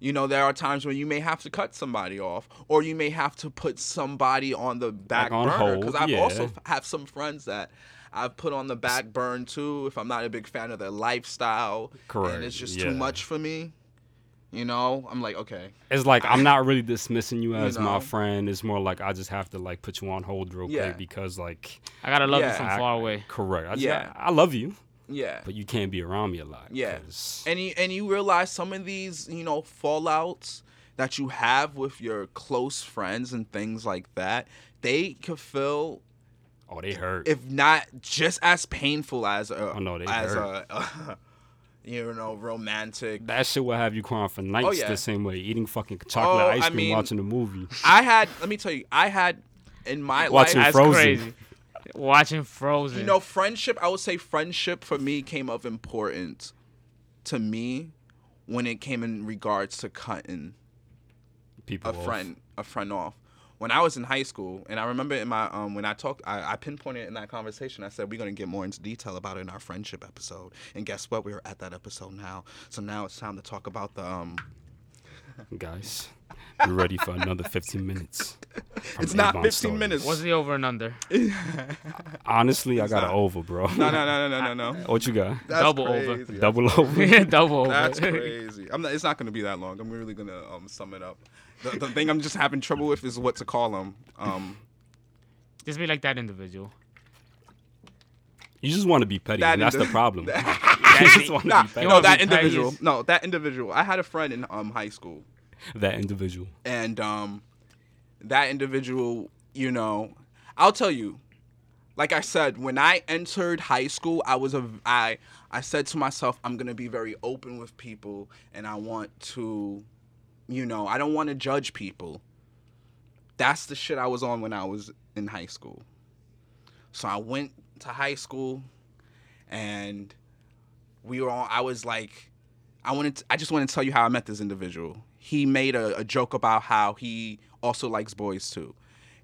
you know, there are times when you may have to cut somebody off, or you may have to put somebody on the back on burner. Because I've yeah. also have some friends that. I've put on the back burn too if I'm not a big fan of their lifestyle. Correct, And it's just yeah. too much for me. You know, I'm like, okay. It's like I'm not really dismissing you as know? my friend. It's more like I just have to like put you on hold real Yeah. quick because like I gotta love Yeah. you from I- far away. correct. I just, Yeah. I, I love you, Yeah. but you can't be around me a lot. Yeah. 'cause- and you and you realize some of these you know fallouts that you have with your close friends and things like that they could feel oh, they hurt. if not just as painful as a Oh, no, they as hurt. a, uh, you know romantic that shit will have you crying for nights Oh, yeah. the same way. Eating fucking chocolate Oh, ice I cream, mean- watching a movie. i had let me tell you i had in my Watching life That's Frozen. crazy. Watching Frozen. you know friendship i would say friendship for me came of importance to me when it came in regards to cutting People, a off. friend a friend off when i was in high school and i remember in my um when i talked I, I pinpointed in that conversation i said we're going to get more into detail about it in our friendship episode and guess what We are at that episode now so now it's time to talk about the um guys. We're ready for another 15 minutes. it's not Avon 15 Stories. minutes what's the over and under? Honestly, I got not. an over, bro. no no no no no no no What you got? That's Double over. crazy. That's- Double over. Double over. That's crazy. I'm not, it's not going to be that long. I'm really going to um, sum it up. The, the thing I'm just having trouble with is what to call them. Um, Just be like that individual. You just want to be petty, That and that's the problem. you That's just it. want to nah, be petty. no, that individual. petty. No, that individual. I had a friend in um, high school. That individual. and um that individual you know i'll tell you like i said when i entered high school i was a i i said to myself i'm going to be very open with people and i want to you know i don't want to judge people that's the shit i was on when i was in high school so i went to high school and we were on i was like I wanted. To, I just want to tell you how I met this individual. He made a, a joke about how he also likes boys too.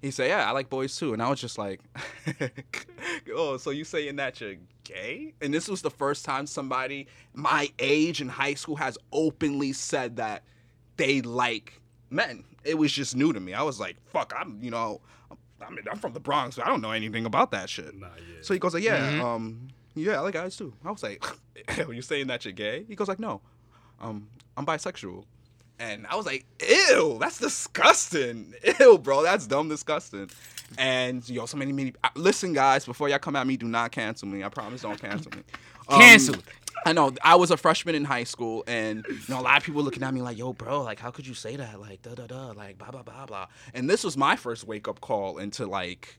He said, "Yeah, I like boys too," and I was just like, "Oh, so you saying that you're gay?" And this was the first time somebody my age in high school has openly said that they like men. It was just new to me. I was like, "Fuck, I'm," you know, I mean, I'm from the Bronx. So I don't know anything about that shit. Nah, yeah. So he goes like, yeah, um, yeah, I like guys too. I was like, are you saying that you're gay? He goes like, no, um, I'm bisexual. And I was like, ew, that's disgusting. Ew, bro, that's dumb disgusting. And yo, so many, many. uh, Listen, guys, before y'all come at me, do not cancel me. I promise, don't cancel me. Um, Canceled. I know. I was a freshman in high school, and you know, a lot of people looking at me like, "Yo, bro, like, how could you say that? Like, da da da, like, blah blah blah blah." And this was my first wake up call into like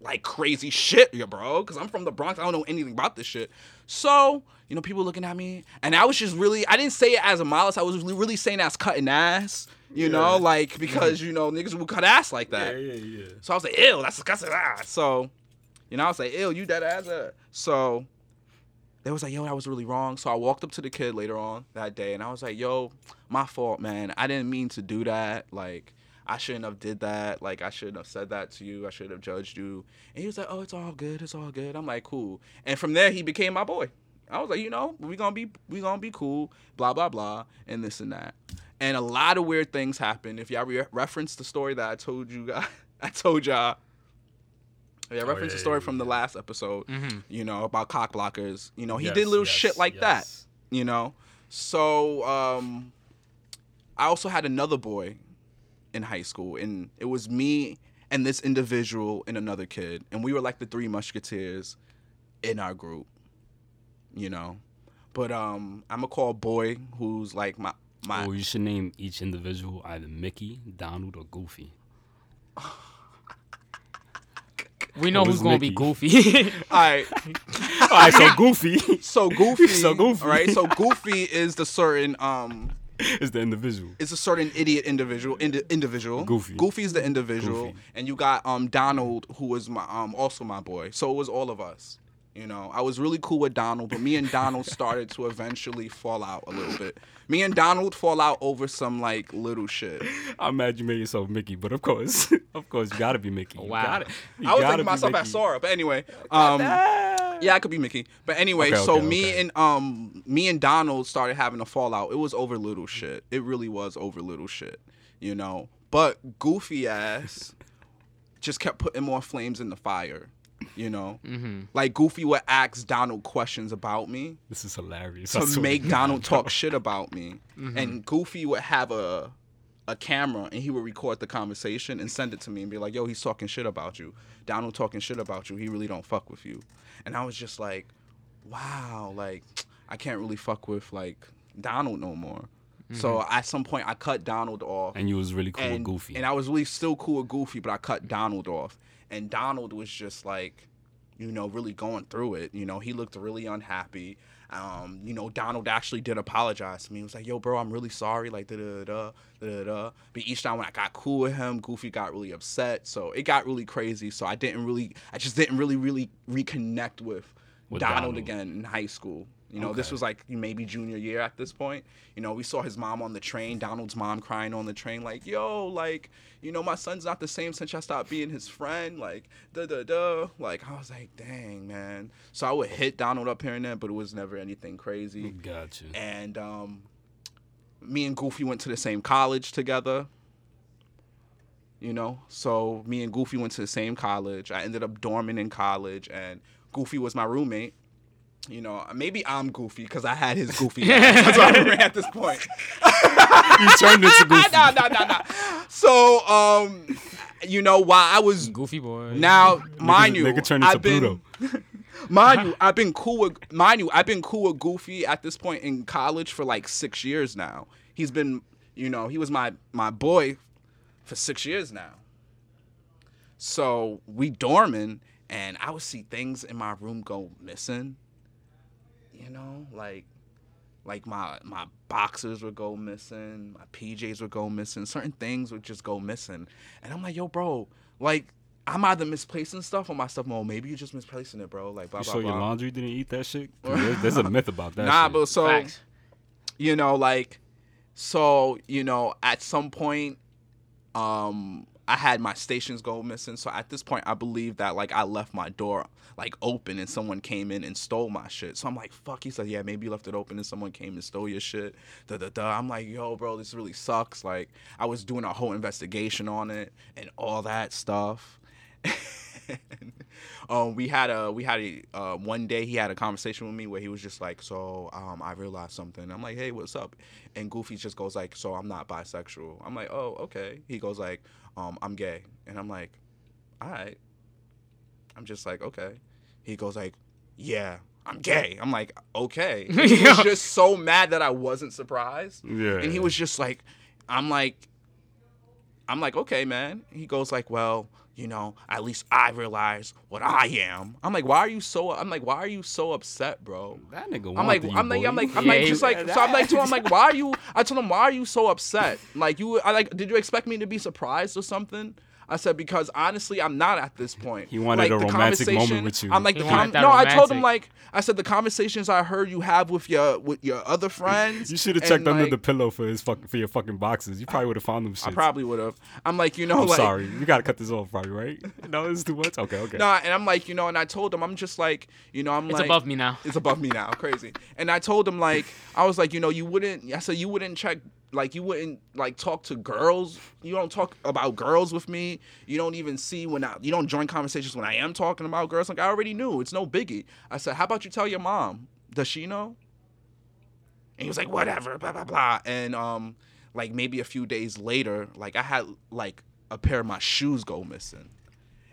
like crazy shit, yeah, bro. Because I'm from the Bronx. I don't know anything about this shit. So, you know, people looking at me, and I was just really, I didn't say it as a malice. I was really, really saying that's cutting ass, you know, like because you know niggas will cut ass like that. yeah, yeah. So I was like, ew, that's disgusting. Ah. So, you know, I was like, ew, you dead ass. uh. So they was like, yo, that was really wrong. So I walked up to the kid later on that day, and I was like, yo, my fault, man. I didn't mean to do that. Like, I shouldn't have did that. Like, I shouldn't have said that to you. I should have judged you. And he was like, oh, it's all good. It's all good. I'm like, cool. And from there, he became my boy. I was like, you know, we gonna be we gonna be cool, blah blah blah, and this and that. And a lot of weird things happened. If y'all re- reference the story that I told you guys, I told y'all. Yeah, reference yeah, the story yeah, from the last episode. Mhm. You know about cock blockers. You know he Yes, did little yes, shit like that. You know, so um, I also had another boy in high school, and it was me and this individual and another kid, and we were like the three musketeers in our group. You know, but um, I'm gonna call boy who's like my my. Or you should name each individual either Mickey, Donald, or Goofy. We know who's gonna be goofy. All right, All right, so Goofy so Goofy. So Goofy. All right, so Goofy is the certain um. is the individual. It's a certain idiot individual. Indi- individual. Goofy. Goofy is the individual, Goofy. and you got um Donald, who was my um also my boy. So it was all of us. You know, I was really cool with Donald, but me and Donald started to eventually fall out a little bit. Me and Donald fall out over some like little shit. I imagine you made yourself Mickey, but of course, of course, you gotta be Mickey. You Wow. gotta- you I was gotta thinking be myself as Sora, but anyway, um, yeah, I could be Mickey. But anyway, Okay, so okay, me okay. and um, me and Donald started having a fallout. It was over little shit. It really was over little shit, you know. But goofy ass just kept putting more flames in the fire, you know. Mm-hmm. Like Goofy would ask Donald questions about me This is hilarious. To swear make Donald talk shit about me, and Goofy would have a a camera and he would record the conversation and send it to me and be like, "Yo, he's talking shit about you. Donald talking shit about you. He really don't fuck with you." And I was just like, "Wow, like I can't really fuck with like Donald no more." So at some point, I cut Donald off And you was really cool and, with Goofy. And I was really still cool with Goofy, but I cut Donald off. And Donald was just like, you know, really going through it. You know, he looked really unhappy. Um, you know, Donald actually did apologize to me. He was like, yo, bro, I'm really sorry. Like, da da da da da. But each time when I got cool with him, Goofy got really upset. So it got really crazy. So I didn't really, I just didn't really, really reconnect with, With Donald, Donald. again in high school. You know, this was like maybe junior year at this point. You know, we saw his mom on the train, Donald's mom crying on the train, like, yo, like, you know, my son's not the same since I stopped being his friend. Like, da da da. Like, I was like, dang, man. So I would hit Donald up here and there, but it was never anything crazy. Gotcha. And um, me and Goofy went to the same college together. You know, so me and Goofy went to the same college. I ended up dorming in college, and Goofy was my roommate. You know, maybe I'm goofy because I had his goofy. That's what I'm at this point. you turned into Goofy. nah, nah, nah, nah. So, um, you know, while I was Goofy boy. now, mind you, nigga turned into I've been, Pluto. mind you, I've been cool with, mind you, I've been cool with Goofy at this point in college for like six years now. He's been, you know, he was my my boy for six years now. So we dorming, and I would see things in my room go missing. You know, like like my my boxers would go missing, my PJs would go missing, certain things would just go missing, and I'm like, yo, bro, like I'm either misplacing stuff or my stuff. Well, maybe you're just misplacing it, bro. Like blah You blah sure your laundry didn't eat that shit. There's, there's a myth about that. Nah, shit. but so Facts. you know, like, so you know, at some point, um, I had my stations go missing. So at this point, I believe that like I left my door like open and someone came in and stole my shit. So I'm like, fuck. He said, yeah, maybe you left it open and someone came and stole your shit. Da da da. I'm like, yo, bro, this really sucks. Like, I was doing a whole investigation on it and all that stuff. um, we had a we had a uh, one day he had a conversation with me where he was just like, so um, I realized something. I'm like, hey, what's up? And Goofy just goes like, so I'm not bisexual. I'm like, oh, okay. He goes like, um, I'm gay, and I'm like, all right. I'm just like, okay. He goes like, yeah, I'm gay. I'm like, okay. And he was just so mad that I wasn't surprised. yeah. And he was just like, I'm like, I'm like, okay, man. He goes like, well, you know, at least I realize what I am. I'm like, why are you so? I'm like, why are you so upset, bro? that nigga. I'm like, you, I'm like, boy. I'm like, I'm Yeah, like, just like, so I'm like, I'm like, why are you? I told him, why are you so upset? Like, you, I like, did you expect me to be surprised or something? I said because honestly, I'm not at this point. He wanted like, a romantic moment with you. I'm like, He the com- that no, I told him like, I said the conversations I heard you have with your with your other friends. You should have and, checked under the pillow for his fucking for your fucking boxes. You probably would have found them shit. I probably would have. I'm like, you know, I'm like, sorry. You gotta cut this off, probably, right? No, it's too much. Okay, okay. Nah, and I'm like, you know, and I told him, I'm just like, you know, I'm It's like, above me now. It's above me now, crazy. And I told him like, I was like, you know, you wouldn't. I said you wouldn't check, like, you wouldn't like talk to girls. You don't talk about girls with me. You don't even see when I, you don't join conversations when I am talking about girls. Like I already knew, it's no biggie. I said, how about you tell your mom? Does she know? And he was like, whatever, blah blah blah. And um, like maybe a few days later, like I had like a pair of my shoes go missing.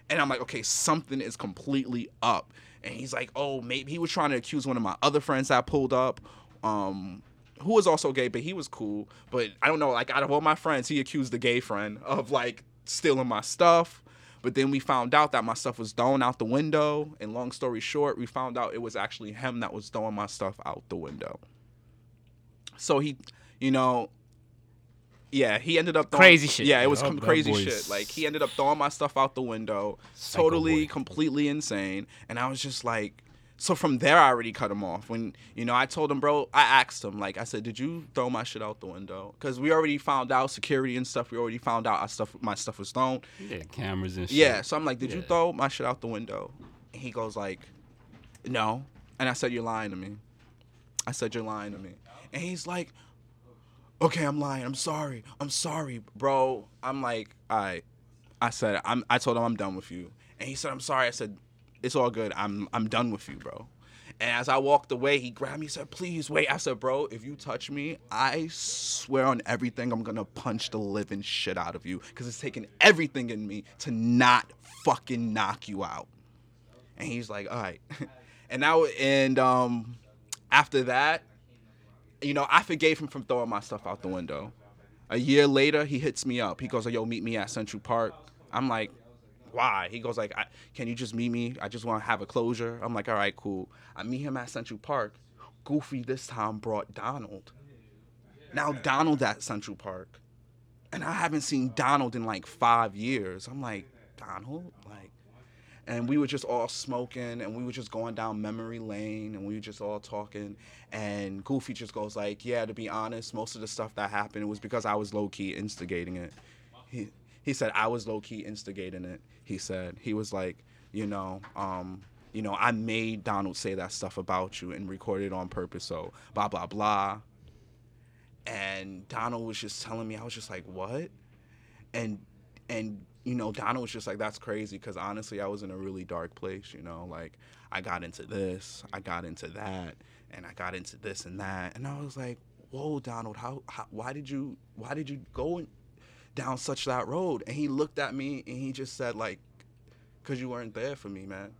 And I'm like, okay, something is completely up. And he's like, oh, maybe he was trying to accuse one of my other friends that pulled up, um, who was also gay, but he was cool. But I don't know, like out of all my friends, he accused the gay friend of like stealing my stuff. But then we found out that my stuff was thrown out the window. And long story short, we found out it was actually him that was throwing my stuff out the window. So he, you know, yeah, he ended up throwing, Crazy shit. Yeah, it was Yup, com- crazy shit. Like he ended up throwing my stuff out the window, Psycho totally, boy. completely insane. And I was just like, So from there, I already cut him off. When you know, I told him, bro. I asked him, like, I said, "Did you throw my shit out the window?" Because we already found out security and stuff. We already found out our stuff, my stuff was thrown. Yeah, cameras and shit. Yeah. So I'm like, "Did you throw my shit out the window?" And he goes like, "No." And I said, "You're lying to me." I said, "You're lying to me." And he's like, "Okay, I'm lying. I'm sorry. I'm sorry, bro." I'm like, "All right." I said, "I'm." I told him I'm done with you, and he said, "I'm sorry." I said, "It's all good. I'm. I'm done with you, bro." And as I walked away, he grabbed me. Said, "Please wait." I said, "Bro, if you touch me, I swear on everything, I'm gonna punch the living shit out of you because it's taking everything in me to not fucking knock you out." And he's like, "All right." And now, and um, after that, you know, I forgave him from throwing my stuff out the window. A year later, he hits me up. He goes, "Yo, meet me at Central Park." I'm like, "Why?" He goes, "Like, can you just meet me? I just want to have a closure." I'm like, "All right, cool." I meet him at Central Park. Goofy this time brought Donald. Now Donald at Central Park, and I haven't seen Donald in like five years. I'm like, Donald, like and we were just all smoking and we were just going down memory lane and we were just all talking and goofy just goes like yeah to be honest most of the stuff that happened was because i was low-key instigating it he, he said i was low-key instigating it he said. He was like you know um you know i made donald say that stuff about you and recorded on purpose so blah blah blah. And donald was just telling me i was just like what? And and you know Donald was just like that's crazy because honestly I was in a really dark place you know like I got into this I got into that and I got into this and that. And I was like whoa Donald how, how why did you why did you go down such that road. And he looked at me and he just said like because you weren't there for me man.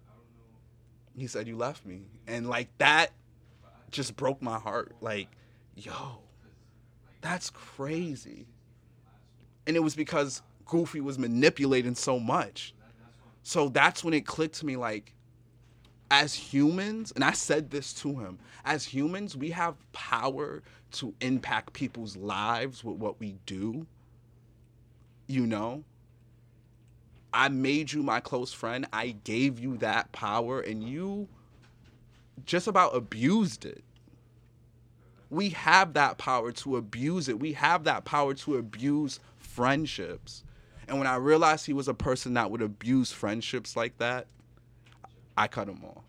He said you left me. And like that just broke my heart. Like yo that's crazy. And it was because Goofy was manipulating so much. So that's when it clicked to me like, as humans, and I said this to him, as humans, we have power to impact people's lives with what we do. You know? I made you my close friend. I gave you that power, and you just about abused it. We have that power to abuse it. We have that power to abuse friendships. And when I realized he was a person that would abuse friendships like that, I cut him off.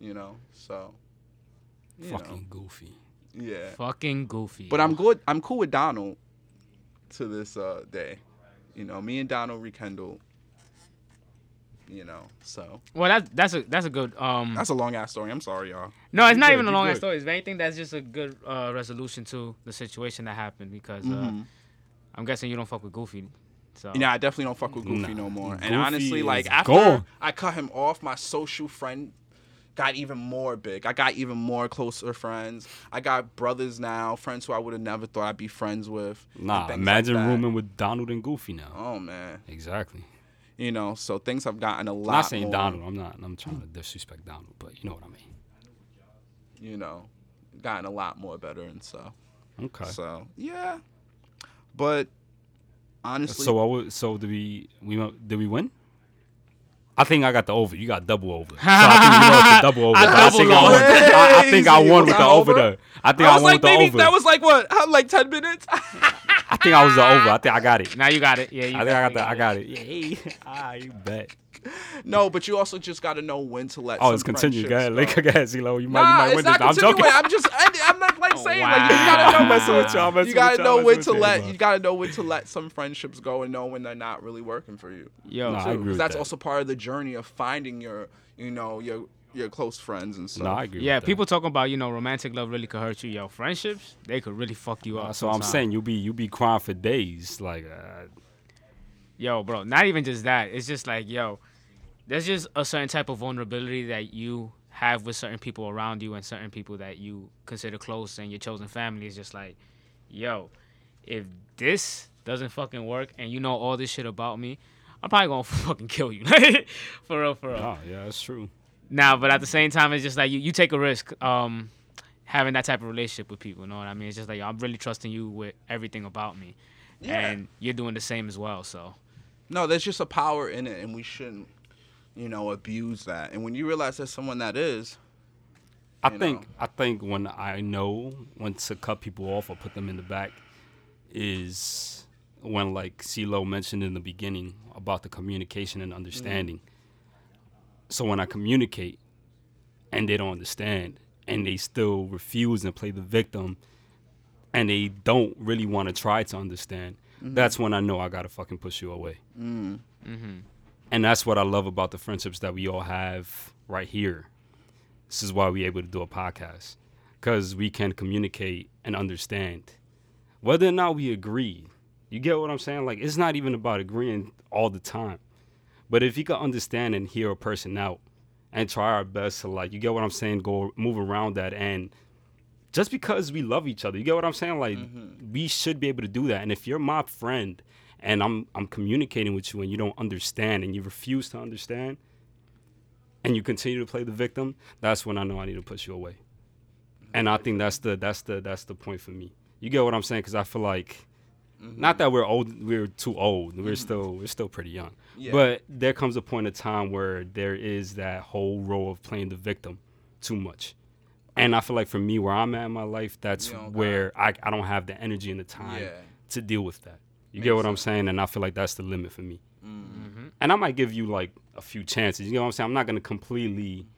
You know, so you know, Fucking goofy. Yeah. Fucking goofy. But I'm good. I'm cool with Donald to this uh, day. You know, me and Donald rekindled. You know, so well, that's that's a that's a good um. that's a long ass story. I'm sorry, y'all. No, it's not good, even a long ass good. story. If anything, that's just a good uh, resolution to the situation that happened because uh, Mhm. I'm guessing you don't fuck with Goofy. So Yeah, I definitely don't fuck with Goofy Nah, no more. Goofy and honestly, like after gone. I cut him off, my social friend got even more big. I got even more closer friends. I got brothers now, friends who I would have never thought I'd be friends with. Nah, things like imagine rooming with Donald and Goofy now. Oh man, Exactly. you know, so things have gotten a lot. I'm not saying more, Donald. I'm not. I'm trying to disrespect Donald, but you know what I mean. You know, gotten a lot more better and stuff. Okay. So yeah, but honestly, So I would. So did we? We did we win? I think I got the over. You got double over. So I think you know it's a double over. I I think I won. I, think I won with the over. over? I think I I, was won like, with the maybe over. that was like what, like ten minutes. I think I was the over. I think I got it. now you got it. Yeah, you I think I got it, the. I got it. Yeah. Ah, you bet. no, but you also just got to know when to let. Oh, some it's continue. Go ahead. friendships Like, go. go ahead, CeeLo. You might. Nah, you might it's win this. I'm joking. I'm just, I, I'm not like saying like you gotta know. I'm messing with y'all. Messing You gotta with y'all, know when to let y'all. gotta know when to let some friendships go and know when they're not really working for you. Yo, Nah, I too, agree 'cause with that's that. also part of the journey of finding your, you know, your your close friends and stuff. No, I agree. yeah, with that. people talking about you know romantic love really could hurt you. Yo, friendships they could really fuck you up. That's what I'm saying. You be you be crying for days. Like, uh, Yo, bro, not even just that. It's just like, yo, there's just a certain type of vulnerability that you have with certain people around you and certain people that you consider close and your chosen family is just like, yo, if this doesn't fucking work and you know all this shit about me, I'm probably gonna fucking kill you. for real, for real. oh yeah, that's true. Nah, but at the same time, it's just like you, you take a risk um, having that type of relationship with people. You know what I mean? It's just like yo, I'm really trusting you with everything about me, Yeah. and you're doing the same as well. So No, there's just a power in it, and we shouldn't you know, abuse that. And when you realize there's someone that is, I think know. I think when I know when to cut people off or put them in the back is when like CeeLo mentioned in the beginning about the communication and understanding. Mm-hmm. So when I communicate and they don't understand and they still refuse and play the victim and they don't really want to try to understand, mm-hmm. that's when I know I gotta fucking push you away. Mm-hmm. And that's what I love about the friendships that we all have right here. This is why we're able to do a podcast because we can communicate and understand whether or not we agree. You get what I'm saying? Like, it's not even about agreeing all the time. But if you can understand and hear a person out and try our best to, like, you get what I'm saying, go move around that. And just because we love each other, you get what I'm saying? Like, mm-hmm. we should be able to do that. And if you're my friend and I'm, I'm communicating with you and you don't understand and you refuse to understand, and you continue to play the victim, that's when I know I need to push you away. And I think that's the that's the that's the point for me. You get what I'm saying? Because I feel like, not that we're old, we're too old. We're still we're still pretty young. Yeah. But there comes a point of time where there is that whole role of playing the victim too much. And I feel like for me, where I'm at in my life, that's You don't got where I, I don't have the energy and the time Yeah. to deal with that. You get what I'm saying? And I feel like that's the limit for me. Mm-hmm. And I might give you like a few chances. You know what I'm saying? I'm not gonna completely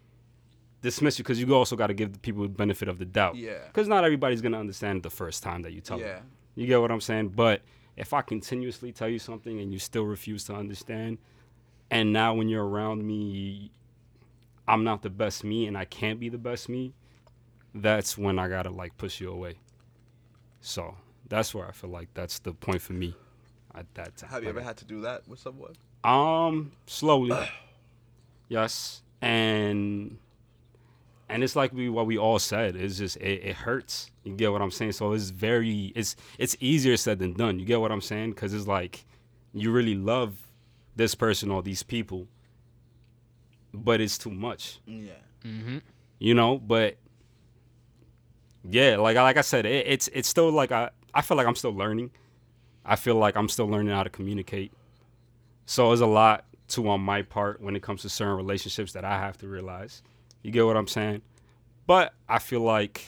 dismiss you because you also got to give the people the benefit of the doubt. Yeah. Because not everybody's gonna understand the first time that you tell them. Yeah. them. You get what I'm saying? But if I continuously tell you something and you still refuse to understand, and now when you're around me, I'm not the best me and I can't be the best me, that's when I gotta like push you away. So that's where I feel like that's the point for me at that time. have you ever had to do that with someone? Um, slowly. yes, and and it's like we what we all said. It's just it, it hurts. You get what I'm saying? So it's very it's it's easier said than done. You get what I'm saying? Because it's like you really love this person or these people, but it's too much. Yeah. Mhm. You know, but yeah, like like I said, it, it's it's still like I I feel like I'm still learning. I feel like I'm still learning how to communicate. So there's a lot too on my part when it comes to certain relationships that I have to realize. You get what I'm saying? But I feel like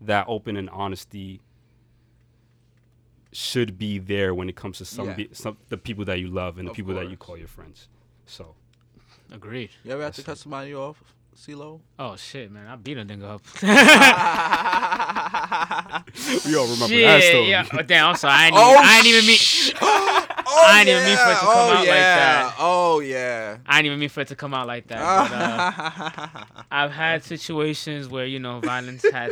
that open and honesty should be there when it comes to some, Yeah. be, some the people that you love and the Of people that you call your friends. So Agreed. You ever have to cut somebody off, CeeLo? Oh shit, man, I beat a nigga up. we all remember Shit, that story. yeah. Oh, damn, I'm sorry. I ain't, Oh, even, I ain't even mean. Oh, I didn't mean for it to come oh, out like that. Oh yeah. I didn't even mean for it to come out like that. But, uh, I've had situations where you know violence had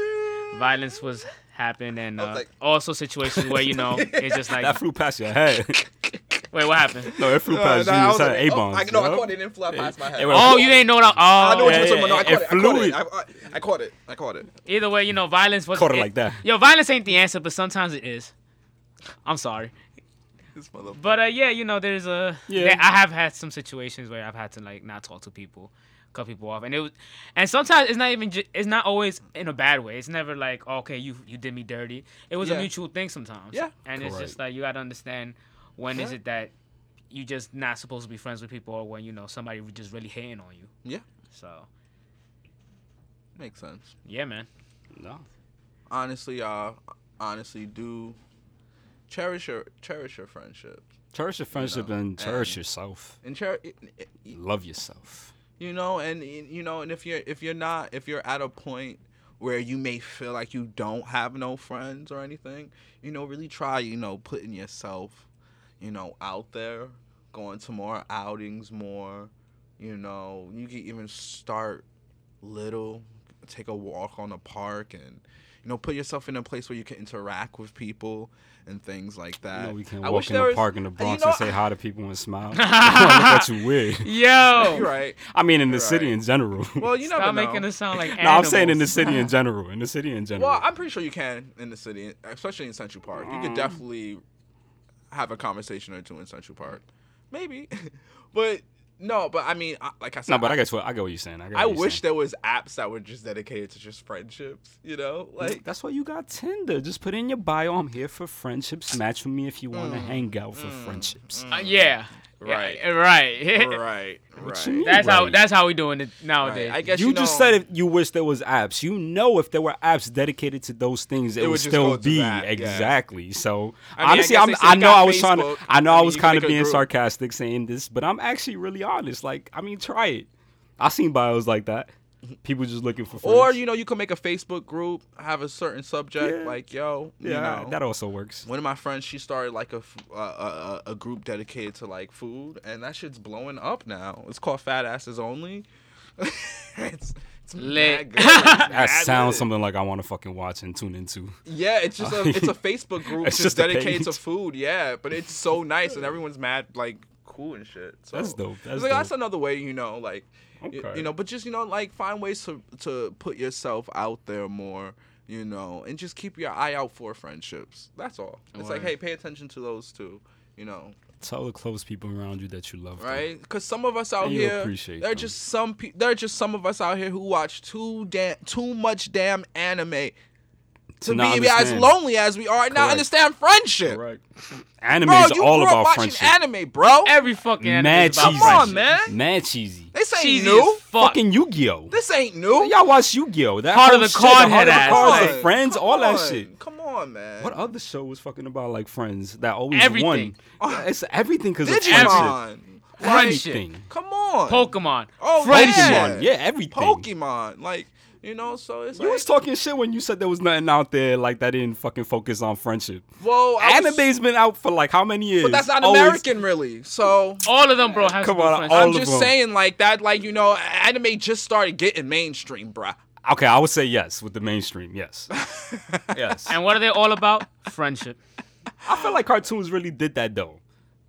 violence was happened, and uh, like- also situations where you know it's just like That flew past your head. Wait, what happened? no, it flew past no, you. I It was like, A oh, bombs. I, no, I caught it. It didn't past my head. it Oh, you didn't know that. I know Oh, what yeah, you're talking about. No, I yeah, caught it it. I caught it. it. I, I, I caught it. I caught it. either way, you know, violence was Caught it like that. Yo, violence ain't the answer, but sometimes it is. I'm sorry. This motherfucker. But uh, yeah, you know, there's a Yeah. yeah. I have had some situations where I've had to like not talk to people, cut people off, and it was, and sometimes it's not even, ju- it's not always in a bad way. It's never like, okay, you you did me dirty. It was Yeah. a mutual thing sometimes. Yeah. and it's just like you gotta understand when is Yeah. it that you just not supposed to be friends with people, or when you know somebody just really hating on you. Yeah. So Makes sense. yeah, man. No. Honestly, uh, honestly, do cherish your cherish your friendships Cherish your friendship know, and cherish and- yourself. and cherish. Love yourself. you know and you know and if you're if you're not if you're at a point where you may feel like you don't have no friends or anything you know really try you know putting yourself you know out there going to more outings more you know you can even start little take a walk on the park and you know put yourself in a place where you can interact with people and things like You that know, we can I walk in the was- park in the you Bronx know, and say hi to people and smile. Look at you weird. Yo, you're right I mean, in the You're city right. in general. well you never stop know making it sound like. no, I'm saying in the city in general. In the city in general. Well, I'm pretty sure you can in the city, especially in Central Park. You could mm-hmm. definitely have a conversation or two in Central Park, maybe. but no, but I mean, I- like I said, no, but I I, guess what I get what you're saying. I, I you're wish saying. there was apps that were just dedicated to just friendships. You know, like That's why you got Tinder. Just put in your bio. I'm here for friendships. Match with me if you want to Mm. hang out for friendships. Uh, yeah, Right. Yeah, right. right. Right. mean? That's how Right. that's how we doing it nowadays. Right. I guess you, you, just know, said if you wish there was apps. You know, if there were apps dedicated to those things, it, It would would still be that, yeah. exactly. So I mean, honestly, guess I'm, I know I was trying to. I know I I, was kind of being sarcastic saying this, but I'm actually really honest. Like, I mean, try it. I seen bios like that. People just looking for friends. Or you know, you can make a Facebook group, have a certain subject, Yeah. like yo, you yeah, know. that also works. one of my friends, she started like a, f- uh, a, a a group dedicated to like food, and that shit's blowing up now. It's called Fat Asses Only. it's, it's Lit. mad good. That sounds lit. something like I want to fucking watch and tune into. Yeah, it's just a it's a Facebook group It's just, just dedicated to food. Yeah, but it's so nice, and everyone's mad like cool and shit. So That's dope. it's That's like, that's another way, you know, like y- Okay. you know, but just you know, like find ways to to put yourself out there more, you know, and just keep your eye out for friendships. That's all. It's like, hey, pay attention to those too, you know, Tell the close people around you that you love them. right? Because some of us out And here, appreciate there are just some pe- there are just some of us out here who watch too damn too much damn anime. To not be as lonely as we are, and not understand friendship. Correct. Anime Bro, is you all grew up about watching friendship. anime, bro. Every fucking anime Mad is about cheesy. Come on, friendship. man. Mad cheesy. This ain't Cheesy new. as fuck. Fucking Yu-Gi-Oh. This ain't new. Y'all watch Yu-Gi-Oh. That Heart of the shit, Card of head the ass. Cards, Come the friends, on. all that Come shit. Come on, man. What other show was fucking about like friends that always Everything. won? Yeah, it's everything because of friendship. Digimon. Friendship. Everything. Come on. Pokemon. Oh, Friendship. Pokemon, yeah, everything. Pokemon. Like, you know, so it's You like, was talking shit when you said there was nothing out there like that didn't fucking focus on friendship. well, I was- Anime's been out for like how many years? but that's not Always- American, really. So All of them, bro, have Come on, all I'm of just them. saying, like that, like you know, anime just started getting mainstream, bruh. Okay, I would say yes with the mainstream. Yes, yes. And what are they all about? Friendship. I feel like cartoons really did that though.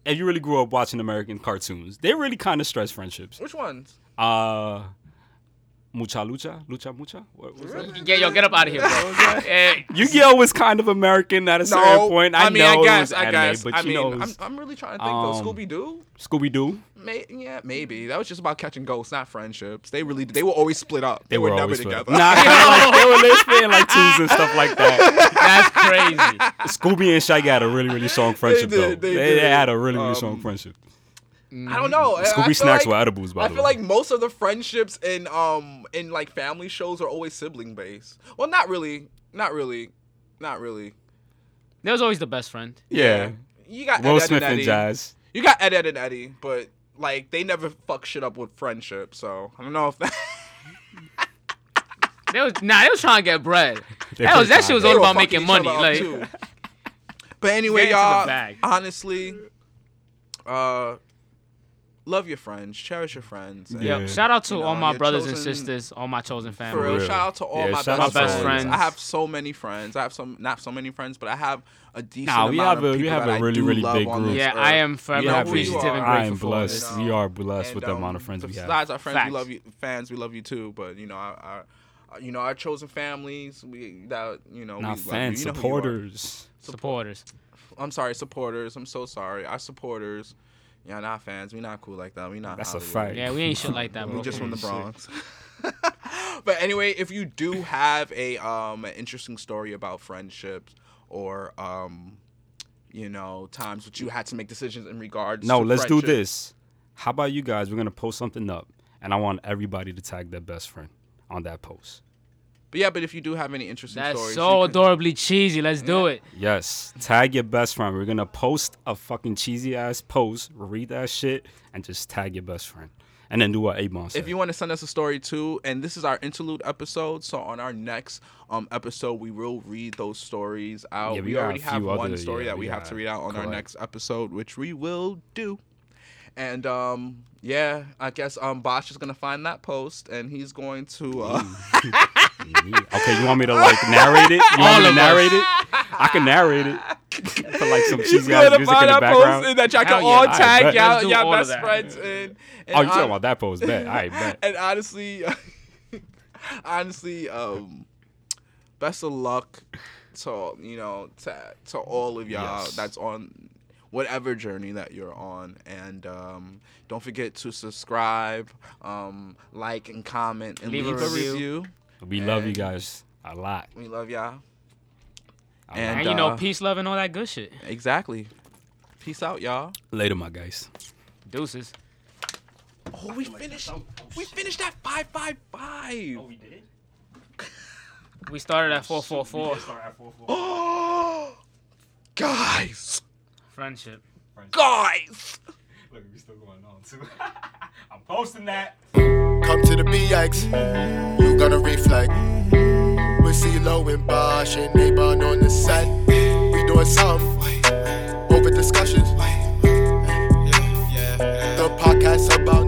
If you really grew up watching American cartoons, they really kind of stress friendships. Which ones? Uh, Mucha Lucha, Lucha Mucha. What was that? Yeah, yo, get up out of here, bro. Eh, Yu-Gi-Oh was kind of American at a certain point. I, mean, know I guess, it was I anime, guess. but I you mean, know, I'm, I'm really trying to think um, though. Scooby Doo. Scooby Doo. May, yeah, maybe that was just about catching ghosts, not friendships. They really, they were always split up. They, They were, were never together. Nah, like, they were they spitting like twos and stuff like that. that's crazy. Scooby and Shaggy had a really really strong friendship did, though. they They, they had a really really Um, strong friendship. I don't know. I- I Scooby snacks like- were edibles by I the feel way. like most of the friendships in um in like family shows are always sibling based. Well, not really, not really, not really. There was always the best friend. yeah. You got Will Ed, Ed, Smith and and Eddy. Jazz. You got Ed, Ed, and Eddy, but like they never fuck shit up with friendship. So I don't know if that. They was nah, they was trying to get bread. They That was that shit was all about making money. Like too. But anyway, Get into the y'all. Honestly, uh, love your friends, cherish your friends. and Yeah. Yo, shout out to You know, all my your brothers and sisters, all my chosen For family. real, real. shout out to all Yeah, my best, out to all friends. friends. I have so many friends. I have some, not so many friends, but I have a decent Nah, we amount have of a- we have that a I really, do really love big on group. Yeah, earth. I am forever You know who you appreciative and grateful. I grateful am for blessed. this. We are blessed And, with the amount of um, friends we have. Besides our friends, Facts. we love you. Fans, we love you too. But you know, our, our, our- you know, our chosen families, we that you know, we Not love fans, you. You know you supporters. Supporters. I'm sorry, supporters. I'm so sorry. Our supporters. Yeah, not fans. We not cool like that. We not. That's a Hollywood. fact. Yeah, we ain't shit like that, bro. We just from the Bronx. but anyway, if you do have a um an interesting story about friendships or um you know times which you had to make decisions in regards No, to let's do this. How about you guys? We're gonna post something up, and I want everybody to tag their best friend on that post. But yeah, but if you do have any interesting That's stories, so you can- adorably cheesy. Let's do it. Yes, tag your best friend. We're gonna post a fucking cheesy ass post, read that shit, and just tag your best friend, and then do what Abon said. If you want to send us a story too, and this is our interlude episode, so on our next um episode we will read those stories out. Yeah, we we, already have few one other- story yeah, that we, we have to read out on our next episode, which we will do. And um yeah, I guess um Bosch is gonna find that post and he's going to uh okay, you want me to like narrate it? You want me to narrate it? I can narrate it. Put like some he's cheesy ass gonna music find in the that post background. and that y'all can yeah. all Alright, tag bet. y'all, Let's y'all all best that. friends in. And Oh, you talking about that post? Bet. I bet. and honestly, honestly, um, best of luck to you know to to all of y'all Yes. that's on whatever journey that you're on, and um, don't forget to subscribe, um, like and comment, and Leave leave, a a review. review. We love you guys a lot. We love y'all. A And- lot. And you know, uh, peace, love, and all that good shit. Exactly. Peace out, y'all. Later, my guys. Deuces. Oh, we finished. We finished at five five five. we did. We started at four four four. Oh, guys, Friendship. guys. Look, we still going on too. I'm posting that. Come to the BX, you gonna reflect. We CeeLo and Bosh and neighbor on the set. We doing something over discussions. The podcast about